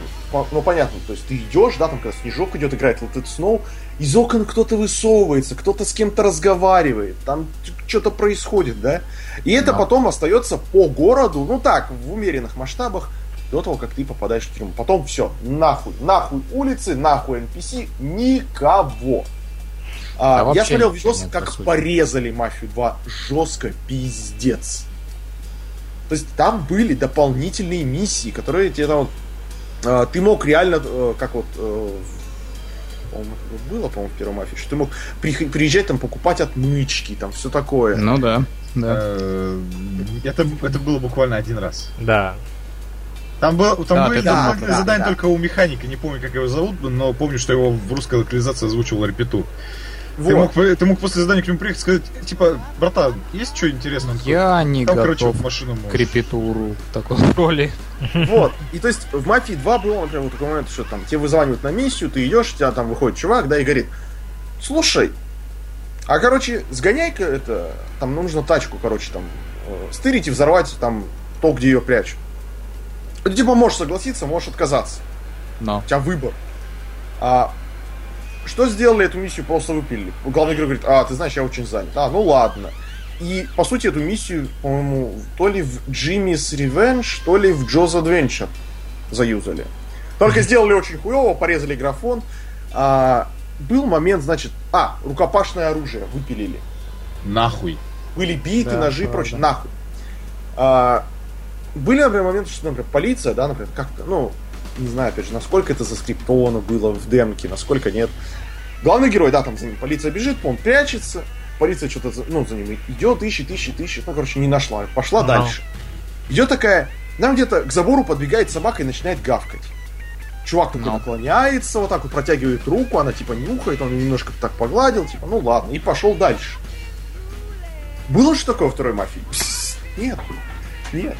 Ну, понятно, то есть ты идешь, да, там, когда снежок идет, играет вот этот сноу, из окон кто-то высовывается, кто-то с кем-то разговаривает, там что-то происходит, да? И это
Да.
потом остается по городу, ну так, в умеренных масштабах, до того, как ты попадаешь в тюрьму. Потом все, нахуй, нахуй улицы, нахуй NPC, никого. А,
Да
я смотрел видос,
нет, по
как
сути.
порезали Мафию 2 жестко, пиздец. То есть там были дополнительные миссии, которые тебе там вот, а, ты мог реально, э, как вот, э, в- по-моему, это было, по-моему, в первой мафии, что ты мог приезжать там покупать отмычки, там все такое.
Ну да, да.
Э, Это, это было буквально один раз.
Да.
Там, был, там
Да,
были дополнительные
да,
задания
да.
только у механика, не помню, как его зовут, но помню, что его в русской локализации озвучивал Репетур. Ты,
Вот.
мог, ты мог после задания к нему приехать и сказать, типа, братан, есть что интересное?
Я не
Там, короче,
готов
в машину можешь.
к репетуру такой роли.
Вот. И то есть в мафии 2 было, например, вот такой момент, что там тебе вызванивают на миссию, ты идешь, у тебя там выходит чувак, да, и говорит, слушай, а короче, сгоняй-ка это, там нужно тачку, короче, там, э, стырить и взорвать там то, где ее прячут. Ты типа можешь согласиться, можешь отказаться.
Но.
У тебя выбор. А что сделали эту миссию, просто выпилили. Главный герой говорит, а, ты знаешь, я очень занят. А, ну ладно. И, по сути, эту миссию, по-моему, то ли в Jimmy's Revenge, то ли в Joe's Adventure заюзали. Только сделали очень хуево, порезали графон. А, был момент, значит, а, рукопашное оружие выпилили.
Нахуй.
Были биты,
Да,
ножи и
правда.
прочее. Нахуй. А, были, например, моменты, что, например, полиция, да, например, как-то, ну, не знаю, опять же, насколько это заскриптовано было в демке, насколько нет. Главный герой, да, там за ним полиция бежит, он прячется, полиция что-то, за- ну, за ним идет, ищет, ищет, ищет, ну, короче, не нашла, пошла
Ну.
дальше. Идет такая, нам где-то к забору подбегает собака и начинает гавкать. Чувак только
Ну.
наклоняется, вот так вот протягивает руку, она типа нюхает, он немножко так погладил, типа, ну ладно, и пошел дальше. Было что такое второй мафии? Пс, Нет. Нет.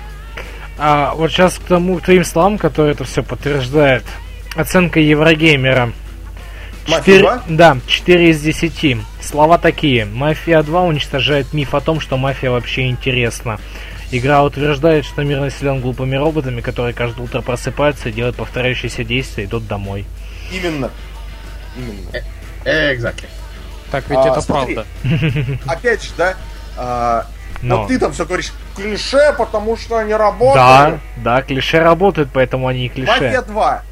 А вот сейчас к тому к твоим словам, которые это все подтверждает. Оценка Еврогеймера.
Мафия
4,
2?
да, 4 из 10. Слова такие. Мафия 2 уничтожает миф о том, что мафия вообще интересна. Игра утверждает, что мир населен глупыми роботами, которые каждое утро просыпаются и делают повторяющиеся действия и идут домой.
Именно. Именно.
Э, Exactly.
Так ведь
А,
это
смотри.
правда.
Опять же, да, а,
Но.
вот ты там все говоришь, клише, потому что они
Да,
работают.
да, клише работают, поэтому они и клише.
Мафия 2.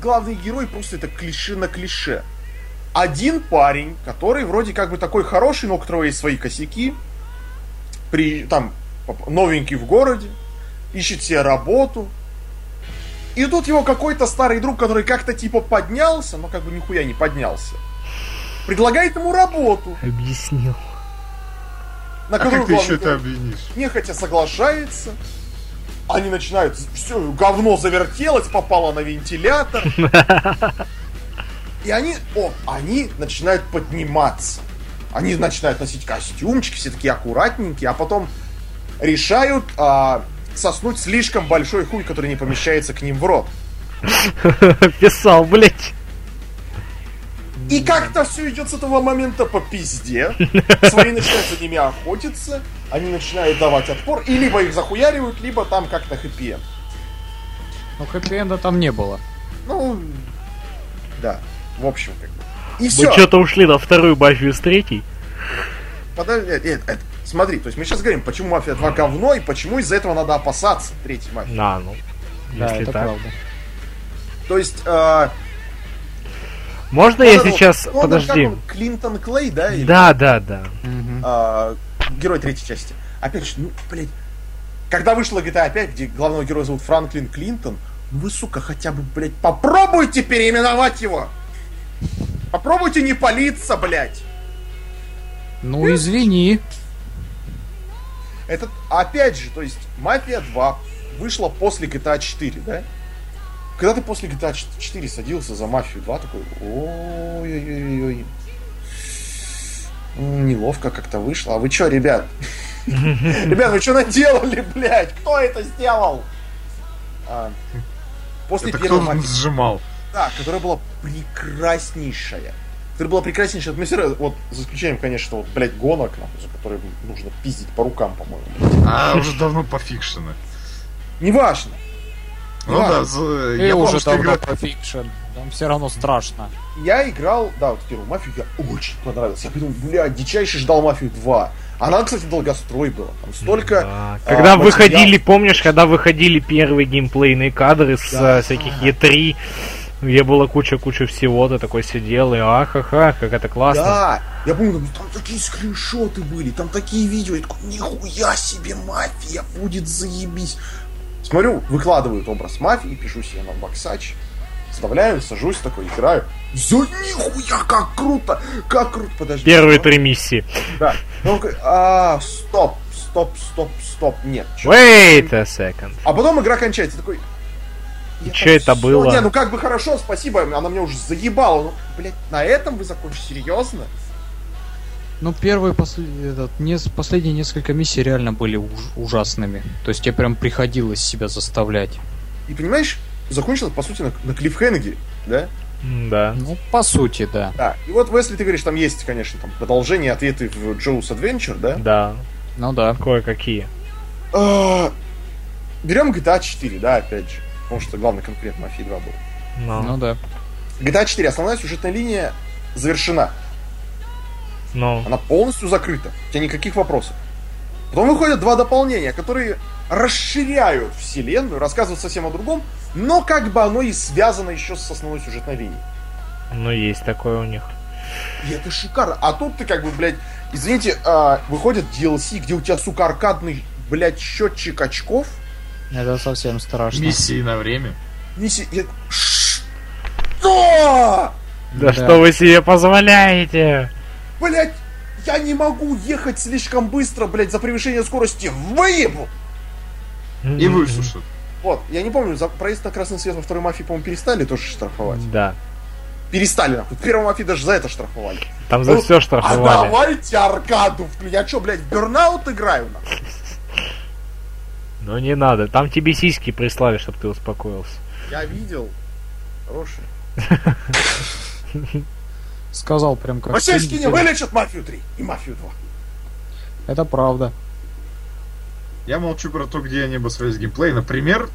Главный герой просто это клише на клише. Один парень, который вроде как бы такой хороший, но у которого есть свои косяки, при, там, новенький в городе, ищет себе работу. И тут его какой-то старый друг, который как-то типа поднялся, но как бы нихуя не поднялся, предлагает ему работу,
Объяснил.
На
А как ты еще это обвинишь?
нехотя соглашается. Они начинают, все, говно завертелось, попало на вентилятор. И они, о, они начинают подниматься. Они начинают носить костюмчики, все такие аккуратненькие, а потом решают а, соснуть слишком большой хуй, который не помещается к ним в рот.
Писал, блять.
И как-то все идет с этого момента по пизде. Свои начинают за ними охотиться, они начинают давать отпор, и либо их захуяривают, либо там как-то хэппи
Но хэппи-энда там не было.
Ну, да, в общем, как бы. И
Мы
все.
что-то ушли на вторую мафию с третьей.
Подожди, нет, нет, это- смотри, то есть мы сейчас говорим, почему мафия 2 говно, и почему из-за этого надо опасаться третьей мафии.
На, ну.
Да,
Если
это
так.
правда.
То есть, э,
Можно я
он-
сейчас...
он, как
Подожди.
он, Клинтон Клей, да? или,
Да, да, да.
Мгм.
э, герой третьей части. Опять же, ну, блядь, когда вышла GTA 5, где главного героя зовут Франклин Клинтон, ну вы, сука, хотя бы, блядь, попробуйте переименовать его! Попробуйте не палиться, блядь!
Ну извини.
Это, опять же, то есть, Мафия 2 вышла после GTA 4, да? Когда ты после GTA 4 садился за Мафию 2, такой, ой-ой-ой-ой. Неловко как-то вышло. А вы чё, ребят? Ребят, вы что наделали, блядь? Кто это сделал? А, После
кто
Мафии
сжимал?
да, которая была прекраснейшая. Которая была прекраснейшая атмосфера, вот за исключением, конечно, вот, блядь, гонок, за которые нужно пиздить по рукам, по-моему.
А, уже давно пофикшено.
Неважно.
Ну да, за-
И
я
уже давно
игра...
по фикшн. Там все равно страшно.
Я играл, да, вот первую мафию, я очень понравился. Я подумал, бля, дичайше ждал мафию 2. Она, кстати, долгострой была. Там столько.
Да.
а,
Когда
материал-
выходили, помнишь, когда выходили первые геймплейные кадры с
Да.
э, всяких E3, Где было куча-куча всего, ты такой сидел и ахаха, как это классно.
Да, я помню, там, там такие скриншоты были, там такие видео, я такой, нихуя себе, мафия, будет заебись. Смотрю, выкладывают образ мафии, пишу себе на боксач, вставляю, сажусь такой, играю. За нихуя, как круто, как круто, подожди.
Первые
что?
три миссии.
Да. Такой, а, стоп, стоп, стоп, стоп, нет. чё?
Wait a second.
А потом игра кончается, такой...
И
там
это
всё-
было?
Не, ну как бы хорошо, спасибо, она меня уже заебала. Ну, блядь, на этом вы закончите, серьезно?
Ну, первые после... этот, нес- последние несколько миссий реально были уж- ужасными. То есть тебе прям приходилось себя заставлять.
И понимаешь, закончилось, по сути, на, на клиффхенге, да?
Да.
Ну, по сути, да.
Да. И вот, если ты говоришь, там есть, конечно, там продолжение, ответы в Joe's Adventure, да?
Да.
Ну да.
Кое-какие.
А, Берем GTA 4, да, опять же. Потому что главный конкурент Mafia 2 был.
Ну,
Ну да.
GTA 4, основная сюжетная линия завершена.
Ну.
Она полностью закрыта. У тебя никаких вопросов. Потом выходят два дополнения, которые расширяют вселенную, рассказывают совсем о другом, но как бы оно и связано еще с основной сюжетной линией.
Ну, есть такое у них.
И это шикарно. А тут ты как бы, блядь, извините, а, выходит DLC, где у тебя, сука, аркадный, блядь, счетчик очков.
Это совсем страшно.
Миссии на время.
Неси... я- Что?
Да,
Да.
что вы себе позволяете?
Блядь, я не могу ехать слишком быстро, блядь, за превышение скорости. Выебу!
И высушат.
Вот, я не помню, за проезд на красный свет во второй мафии, по-моему, перестали тоже штрафовать.
Да.
Перестали, нахуй. В первой мафии даже за это штрафовали.
Там за
Ну,
все
А
штрафовали.
давайте аркаду. Я что, блядь, в Бернаут играю? нахуй?
Ну не надо. Там тебе сиськи прислали, чтобы ты успокоился.
Я видел. Хороший.
Сказал прям как...
Васильский не
фильм.
вылечат мафию 3 и мафию 2.
Это правда.
Я молчу про то, где они обосрались геймплей. Например,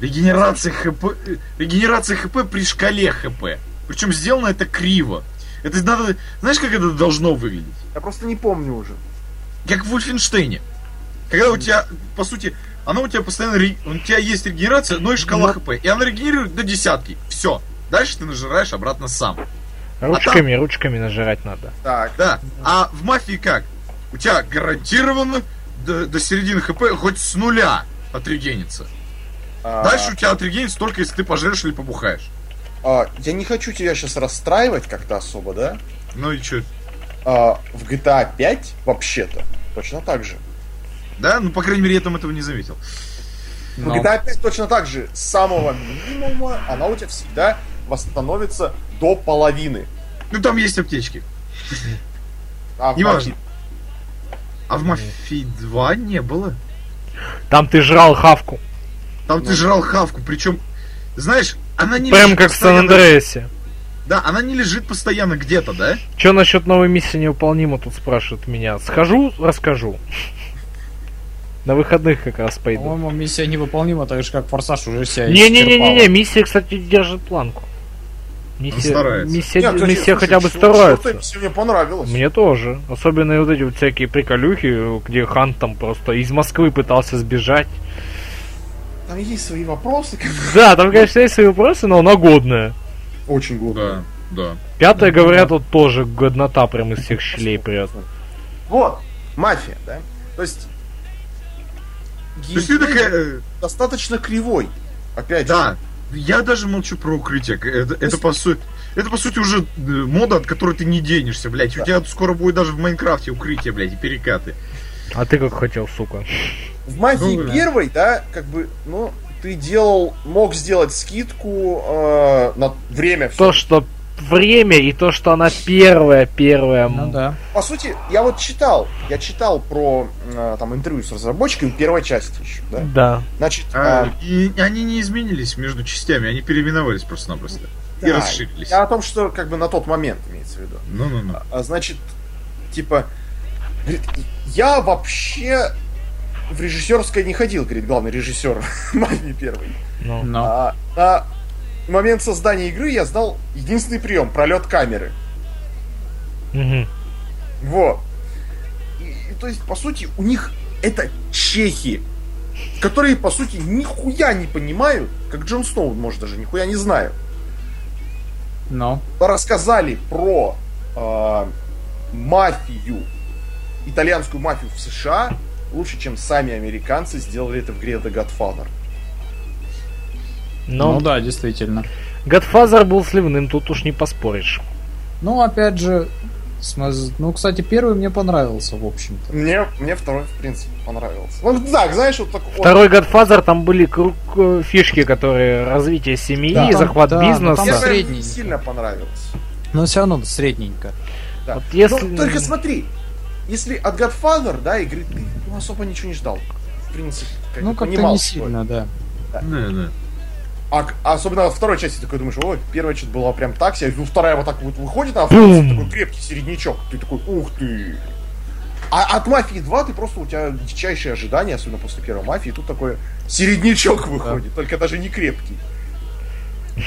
регенерация ХП, регенерация ХП при шкале ХП. Причем сделано это криво. Это надо... Знаешь, как это должно выглядеть?
Я просто не помню уже.
Как в Вольфенштейне. Когда у тебя, по сути, она у тебя постоянно... ре- У тебя есть регенерация, но и шкала ХП. И она регенерирует до десятки. Все. Дальше ты нажираешь обратно сам.
Ручками, ручками нажирать надо.
Так,
Да. А в мафии как? У тебя гарантированно до, до середины ХП хоть с нуля отрегенится.
а,
Дальше у тебя отрегенится только если ты пожрешь или побухаешь.
а, я не хочу тебя сейчас расстраивать как-то особо, да?
Ну и что?
А, в GTA 5 вообще-то точно так же.
Да? Ну, по крайней мере, я там этого не заметил.
В
Но-
GTA 5 точно так же. С самого минимума она у тебя всегда восстановится до половины.
Ну, там есть аптечки.
А в
Неважно.
Mafia-
А в Мафии 2 не было.
Там ты жрал хавку.
Там
Ну.
ты жрал хавку, причем, знаешь, она не
Прям как в
постоянно-
Сан-Андреасе.
Да, она не лежит постоянно где-то, да?
Че насчет новой миссии невыполнима, тут спрашивают меня. Схожу, расскажу. На выходных как раз пойду.
По-моему, миссия невыполнима, так же как Форсаж уже себя
Не-не-не-не, миссия, кстати, держит планку. Миссия,
старается.
миссия,
Не, кстати,
миссия
слушай,
хотя бы старается.
Миссия мне понравилось.
Мне тоже. Особенно вот эти вот всякие приколюхи, где Хан там просто из Москвы пытался сбежать.
Там есть свои вопросы.
Да, там, конечно, есть свои вопросы, но она годная.
Очень годно.
Да, да.
Пятая, говорят, вот тоже годнота прям из всех щелей прет.
Вот, мафия, да? То есть...
То есть ты такая... э,
достаточно кривой. Опять же.
Да, я даже молчу про укрытие. Это, это по сути... Это, по сути, уже э, мода, от которой ты не денешься, блядь. У тебя скоро будет даже в Майнкрафте укрытие, блядь, и перекаты.
А ты как хотел, сука.
В мафии
Ну, да.
первой, да, как бы, ну, ты делал, мог сделать скидку э, на время. всё.
То, что время и то, что она первая, первая.
Ну да.
По сути, я вот читал, я читал про э, там интервью с разработчиками первой части еще, да.
Да.
Значит,
А,
а,
и они не изменились между частями, они переименовались просто-напросто. И
да,
расширились.
Я о том, что как бы на тот момент имеется в виду.
Ну-ну-ну.
А, значит, типа, говорит, я вообще в режиссерское не ходил, говорит главный режиссер мафии первой.
Ну.
Но.
А, на момент создания игры я знал единственный прием пролет камеры.
Мгм.
Вот. И, и то есть, по сути, у них это чехи, которые, по сути, нихуя не понимают, как Джон Сноу, может, даже нихуя не знаю,
Но.
рассказали про э, мафию, итальянскую мафию в США лучше, чем сами американцы сделали это в игре The Godfather.
Но
Ну да, действительно.
Godfather был сливным, тут уж не поспоришь.
Ну, опять же, ну, кстати, первый мне понравился, в общем-то.
Мне, мне второй, в принципе, понравился. Ну, так, знаешь, вот такой...
Второй Godfather, там были кру- к- фишки, которые развитие семьи,
Да, там-
захват
да,
бизнеса.
там
Мне прям
средненько.
сильно понравился.
Но все равно средненько.
Да.
Вот если-
Но только смотри, если от Godfather, да, игры ты ну, особо ничего не ждал. В принципе, как
Ну, как-то
понимал,
не сильно, да.
Да, да.
К- а особенно от второй части такой думаешь, ой, первая что-то была прям так себе, ну вторая вот так вот выходит, а вторая такой крепкий середнячок. Ты такой, ух ты. А от Мафии 2 ты просто, у тебя дичайшие ожидания, особенно после первой Мафии, тут такой середнячок выходит, только даже не крепкий.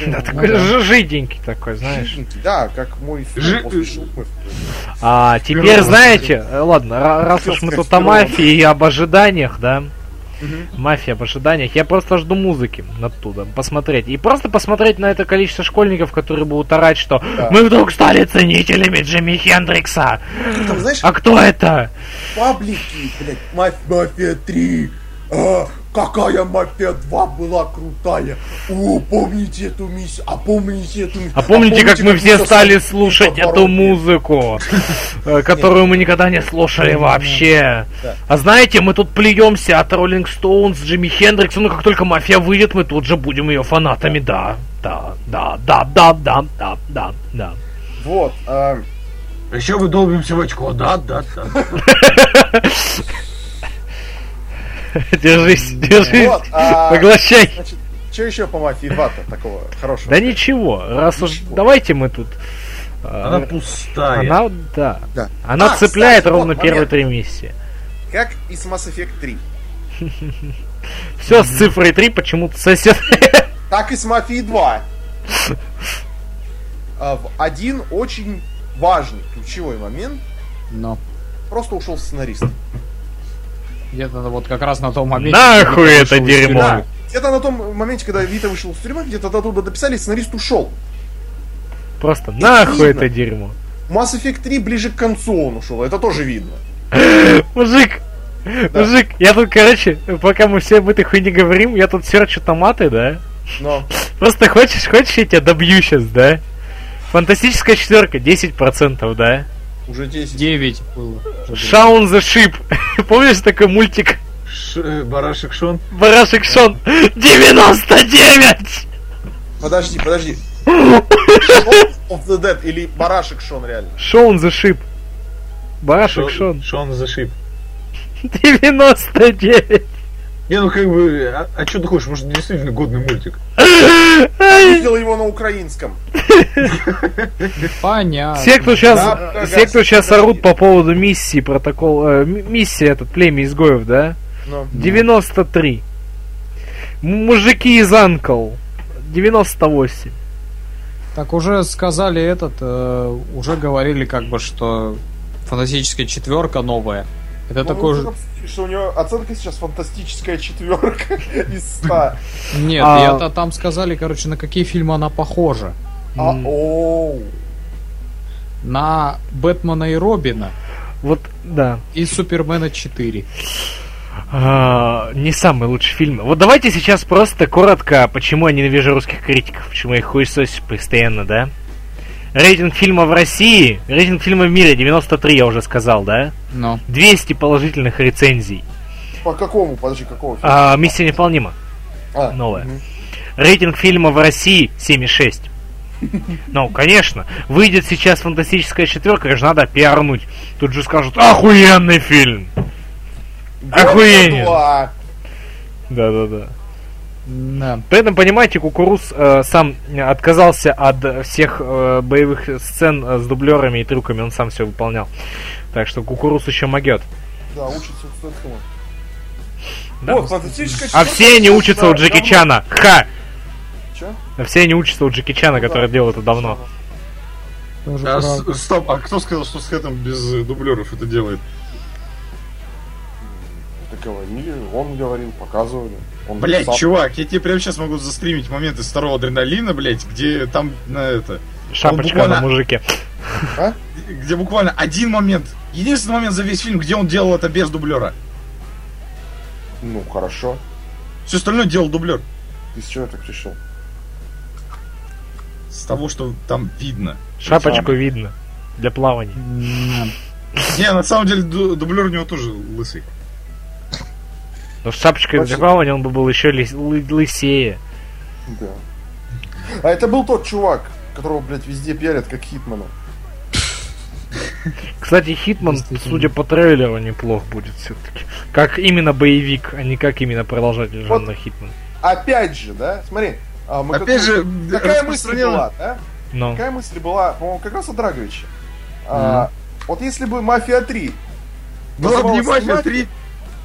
Да, такой ж- жиденький такой, знаешь.
Жиденький, Да, как мой
Жи-.
А теперь, знаете, э, ладно, ра- раз уж мы тут о мафии и об ожиданиях, да,
Мгм.
мафия об ожиданиях, я просто жду музыки оттуда, посмотреть. И просто посмотреть на это количество школьников, которые будут орать, что
Да.
мы вдруг стали ценителями Джимми Хендрикса.
Там, знаешь,
А кто это?
паблики, блядь, «Маф- Мафия 3, а, какая Мафия 2 была крутая, о, помните эту миссию, а помните эту миссию,
А помните, как мы все
мы
стали слушать
подбородки?»
эту музыку, э, которую мы никогда не слушали вообще? А знаете, мы тут плюемся от Роллинг Стоунс, Джимми Хендрикса, ну как только мафия выйдет, мы тут же будем ее фанатами, да. Да, да, да, да, да, да, да, да.
Вот, а,
Еще вы долбимся в очко, да, да, да.
Держись, держись,
вот, а,
поглощай.
значит, что еще по Мафии 2-то такого хорошего?
Да ничего, раз уж давайте мы тут... э,
Она пустая.
Она, да.
Да.
Она
А,
цепляет
кстати,
ровно
вот
первые три миссии.
Как и с Mass Effect 3.
Все с цифрой 3 почему-то сосет.
Так и с Мафией 2. А, В один очень важный, ключевой момент
Но.
просто ушел сценарист.
Где-то вот как раз на том моменте...
Нахуй это дерьмо.
тюрьмы.
Где-то на том моменте, когда Вита вышел из тюрьмы, где-то оттуда дописали, сценарист ушел.
Просто нахуй
видно.
это дерьмо.
Mass Effect 3 ближе к концу он ушел, это тоже видно.
Мужик, мужик, я тут, короче, пока мы все об этой хуйне говорим, я тут серчу томаты, да?
Но
Просто хочешь, хочешь, я тебя добью сейчас, да? Фантастическая четверка, 10%, да?
Уже 10.
9 было.
Shaun the Ship. Помнишь такой мультик?
Ш- э, Барашек Шон.
Барашек Шон. 99!
Подожди, подожди. Of the Dead или Барашек Шон реально?
Shaun the Ship. Барашек Шон.
Шон зашиб.
99!
Не, ну как бы, а, а что ты хочешь? Может, действительно годный мультик.
Видел его на украинском.
Понятно.
Все, кто сейчас,
Да,
все, кто сейчас орут по поводу миссии, протокол, э, миссия этот, племя изгоев, да?
Но.
93. М- Мужики из Анкл. 98.
Так уже сказали этот, э, уже говорили как бы, что фантастическая четверка новая. Это
Ну,
такой
мы
же...
Что у него оценка сейчас фантастическая четверка из 100.
Нет,
А-
я-то там сказали, короче, на какие фильмы она похожа.
А, оу.
На Бэтмена и Робина
Вот, да.
и Супермена 4.
А, не самый лучший фильм. Вот давайте сейчас просто коротко, почему я ненавижу русских критиков, почему я их хуесосю постоянно, да? Рейтинг фильма в России, рейтинг фильма в мире 93, я уже сказал, да?
Но.
200 положительных рецензий.
По какому? Подожди, какого фильма?
А, Миссия невыполнима.
А,
новая.
мгм.
Рейтинг фильма в России 7,6. Ну, конечно, выйдет сейчас фантастическая четверка, же надо пиарнуть. Тут же скажут, охуенный фильм. Охуенен.
Два.
Да-да-да.
Да.
При этом, понимаете, Кукуруз э, сам отказался от всех э, боевых сцен э, с дублерами и трюками, он сам все выполнял. Так что Кукуруз еще могет.
Да, учится у Стэтхэма.
Да.
Вот,
А все они учатся у Джеки
давно-
Чана. Ха! А Все они учатся у Джеки Чана,
Ну
который
да.
делал это давно.
А, стоп, а кто сказал, что с Хэтом без э, дублеров это делает?
Так говорили, он говорил, показывали. Он
Блять,
сам-
чувак, я тебе прямо сейчас могу застримить моменты старого адреналина, блять, где там на это
Шапочка
буквально-
на мужике.
Где буквально один момент, единственный момент за весь фильм, где он делал это без дублера.
Ну, хорошо.
Все остальное делал дублер.
Ты с чего так решил?
С того, что там видно.
Шапочку видно. Для плавания.
Не, на самом деле ду- дублер у него тоже лысый.
Но с шапочкой плавания он бы был еще лыс- лы- лысее.
Да. А это был тот чувак, которого, блядь, везде пиарят, как Хитмана.
Кстати, Хитман, судя по трейлеру, неплох будет все-таки. Как именно боевик, а не как именно продолжатель
Вот.
жанра Хитман.
Опять же, да? Смотри. а, мы
Опять
какую-
же,
Какая мысль была, да?
Но.
Какая мысль была, по-моему, как раз от Драговича. А, вот если бы «Мафия 3»
Была бы не «Мафия 3»,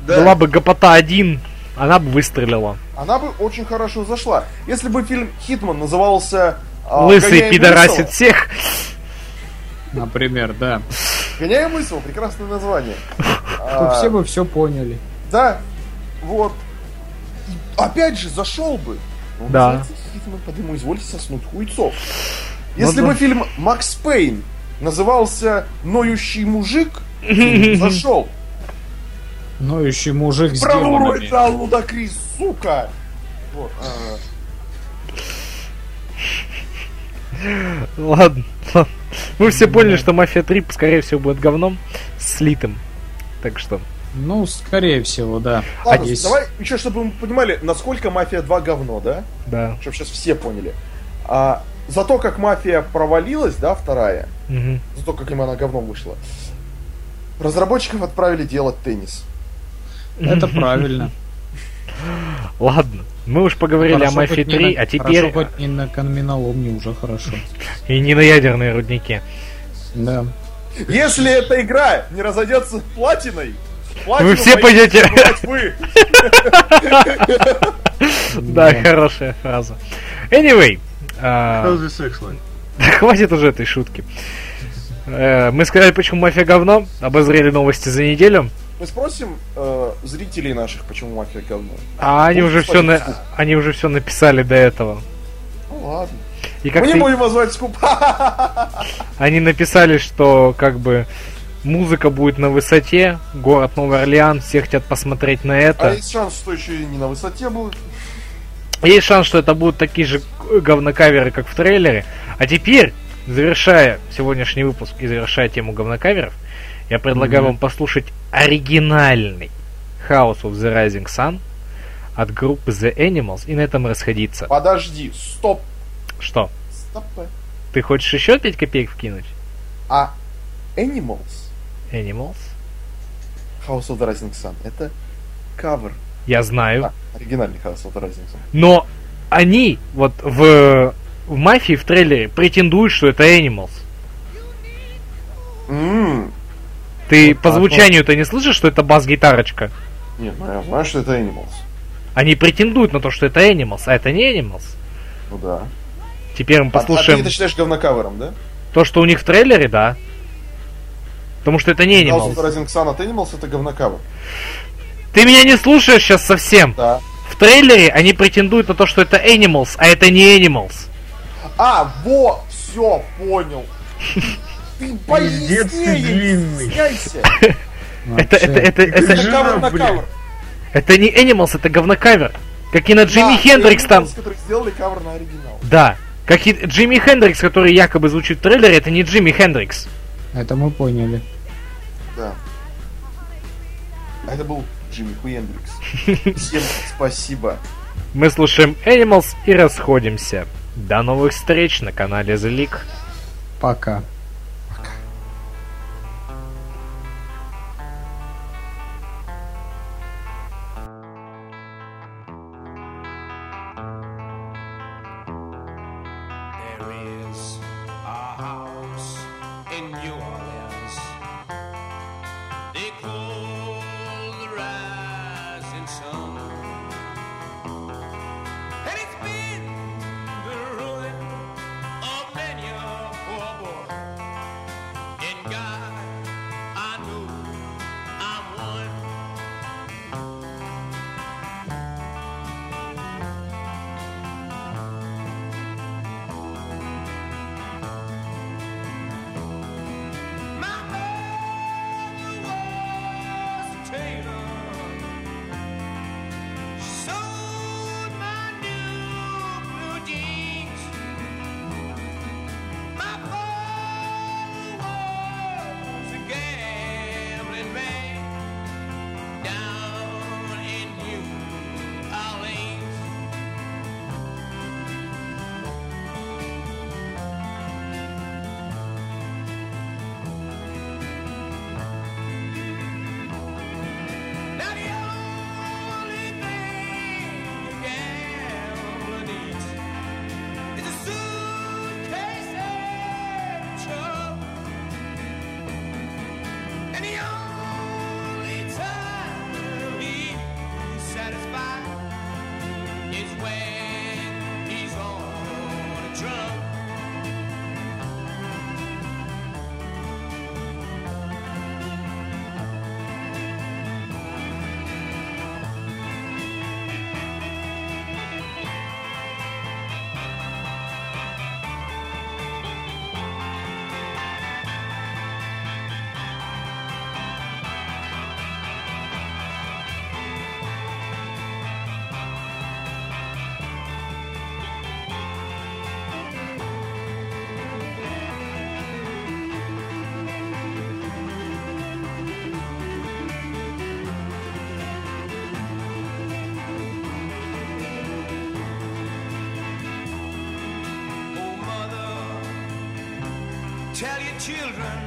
да.
Была бы Гопота 1, она бы выстрелила.
она бы очень хорошо зашла. Если бы фильм «Хитман» назывался а,
Лысый
«Гоняем
пидорасит
лысого»,
всех.
Например, да.
«Гоняем лысого» — прекрасное название.
Тут
А,
все бы все поняли.
Да, вот. Опять же, зашел бы. Он
Да.
Хитман, поэтому извольте соснуть хуйцов. Если
Ну
бы
да.
фильм «Макс Пейн» назывался «Ноющий мужик», зашел.
Ноющий мужик с
Бравуру
демонами.
играл Лудакрис, сука! Вот, а,
Ладно, ладно. Мы все поняли, что Мафия 3, скорее всего, будет говном слитым. Так что.
Ну, скорее всего, да.
Ладно,
есть-
давай еще, чтобы мы понимали, насколько «Мафия 2» говно, да?
Да.
Чтобы сейчас все поняли. А, за то, как «Мафия» провалилась, да, вторая,
Мгм.
за то, как им она говном вышла, разработчиков отправили делать теннис.
Это правильно.
Ладно. Мы уж поговорили
Хорошо,
о Мафии
хоть не
3,
на-
а теперь
Хорошо, хоть не на каменоломне уже хорошо.
и не на ядерные рудники.
Да.
Если эта игра не разойдется платиной, платину
Вы все пойдете.
вы.
Да, хорошая фраза. Anyway, а, хватит уже этой шутки. Э, Мы сказали, почему мафия говно, обозрели новости за неделю,
Мы спросим э, зрителей наших, почему мафия говно.
а они уже все на... они уже все написали до этого.
Ну ладно.
И как
Мы не будем возвать скуп.
они написали, что как бы музыка будет на высоте, город Новый Орлеан, все хотят посмотреть на
А
это.
есть шанс, что еще и не на высоте будет.
Есть шанс, что это будут такие же говнокаверы, как в трейлере. А теперь, завершая сегодняшний выпуск и завершая тему говнокаверов, я предлагаю вам послушать оригинальный House of the Rising Sun от группы The Animals и на этом расходиться.
Подожди, стоп.
Что?
Стоп.
Ты хочешь еще 5 копеек вкинуть?
А Animals,
Animals?
House of the Rising Sun, это кавер.
Я знаю.
А, оригинальный House of the Rising Sun.
Но они вот в, в мафии в трейлере претендуют, что это Animals.
М,
Ты по звучанию-то не слышишь, что это бас-гитарочка?
Нет, ну я знаю, что это Animals.
Они претендуют на то, что это Animals, а это не Animals.
Ну да.
Теперь мы
А- А,
послушаем
ты это считаешь говнокавером, да?
то, что у них в трейлере, да. Потому что это не
House
Animals.
Rising Sun от Animals это говнокавер.
Ты меня не слушаешь сейчас совсем.
Да.
В трейлере они претендуют на то, что это Animals, а это не Animals.
А, во, все, понял. Ты
Пиздец ты длинный.
стесняйся.
Это, это, это, это,
Это кавер на
блин.
кавер.
это не Animals, это говнокавер. Как и на Джимми Хендрикс там.
Animals, которые сделали кавер на оригинал.
Да. Как и Джимми Хендрикс, который якобы звучит в трейлере, это не Джимми Хендрикс.
Это мы поняли.
Да. А это был Джимми Хуендрикс. Всем спасибо.
Мы слушаем Animals и расходимся. До новых встреч на канале The League.
Пока.
Children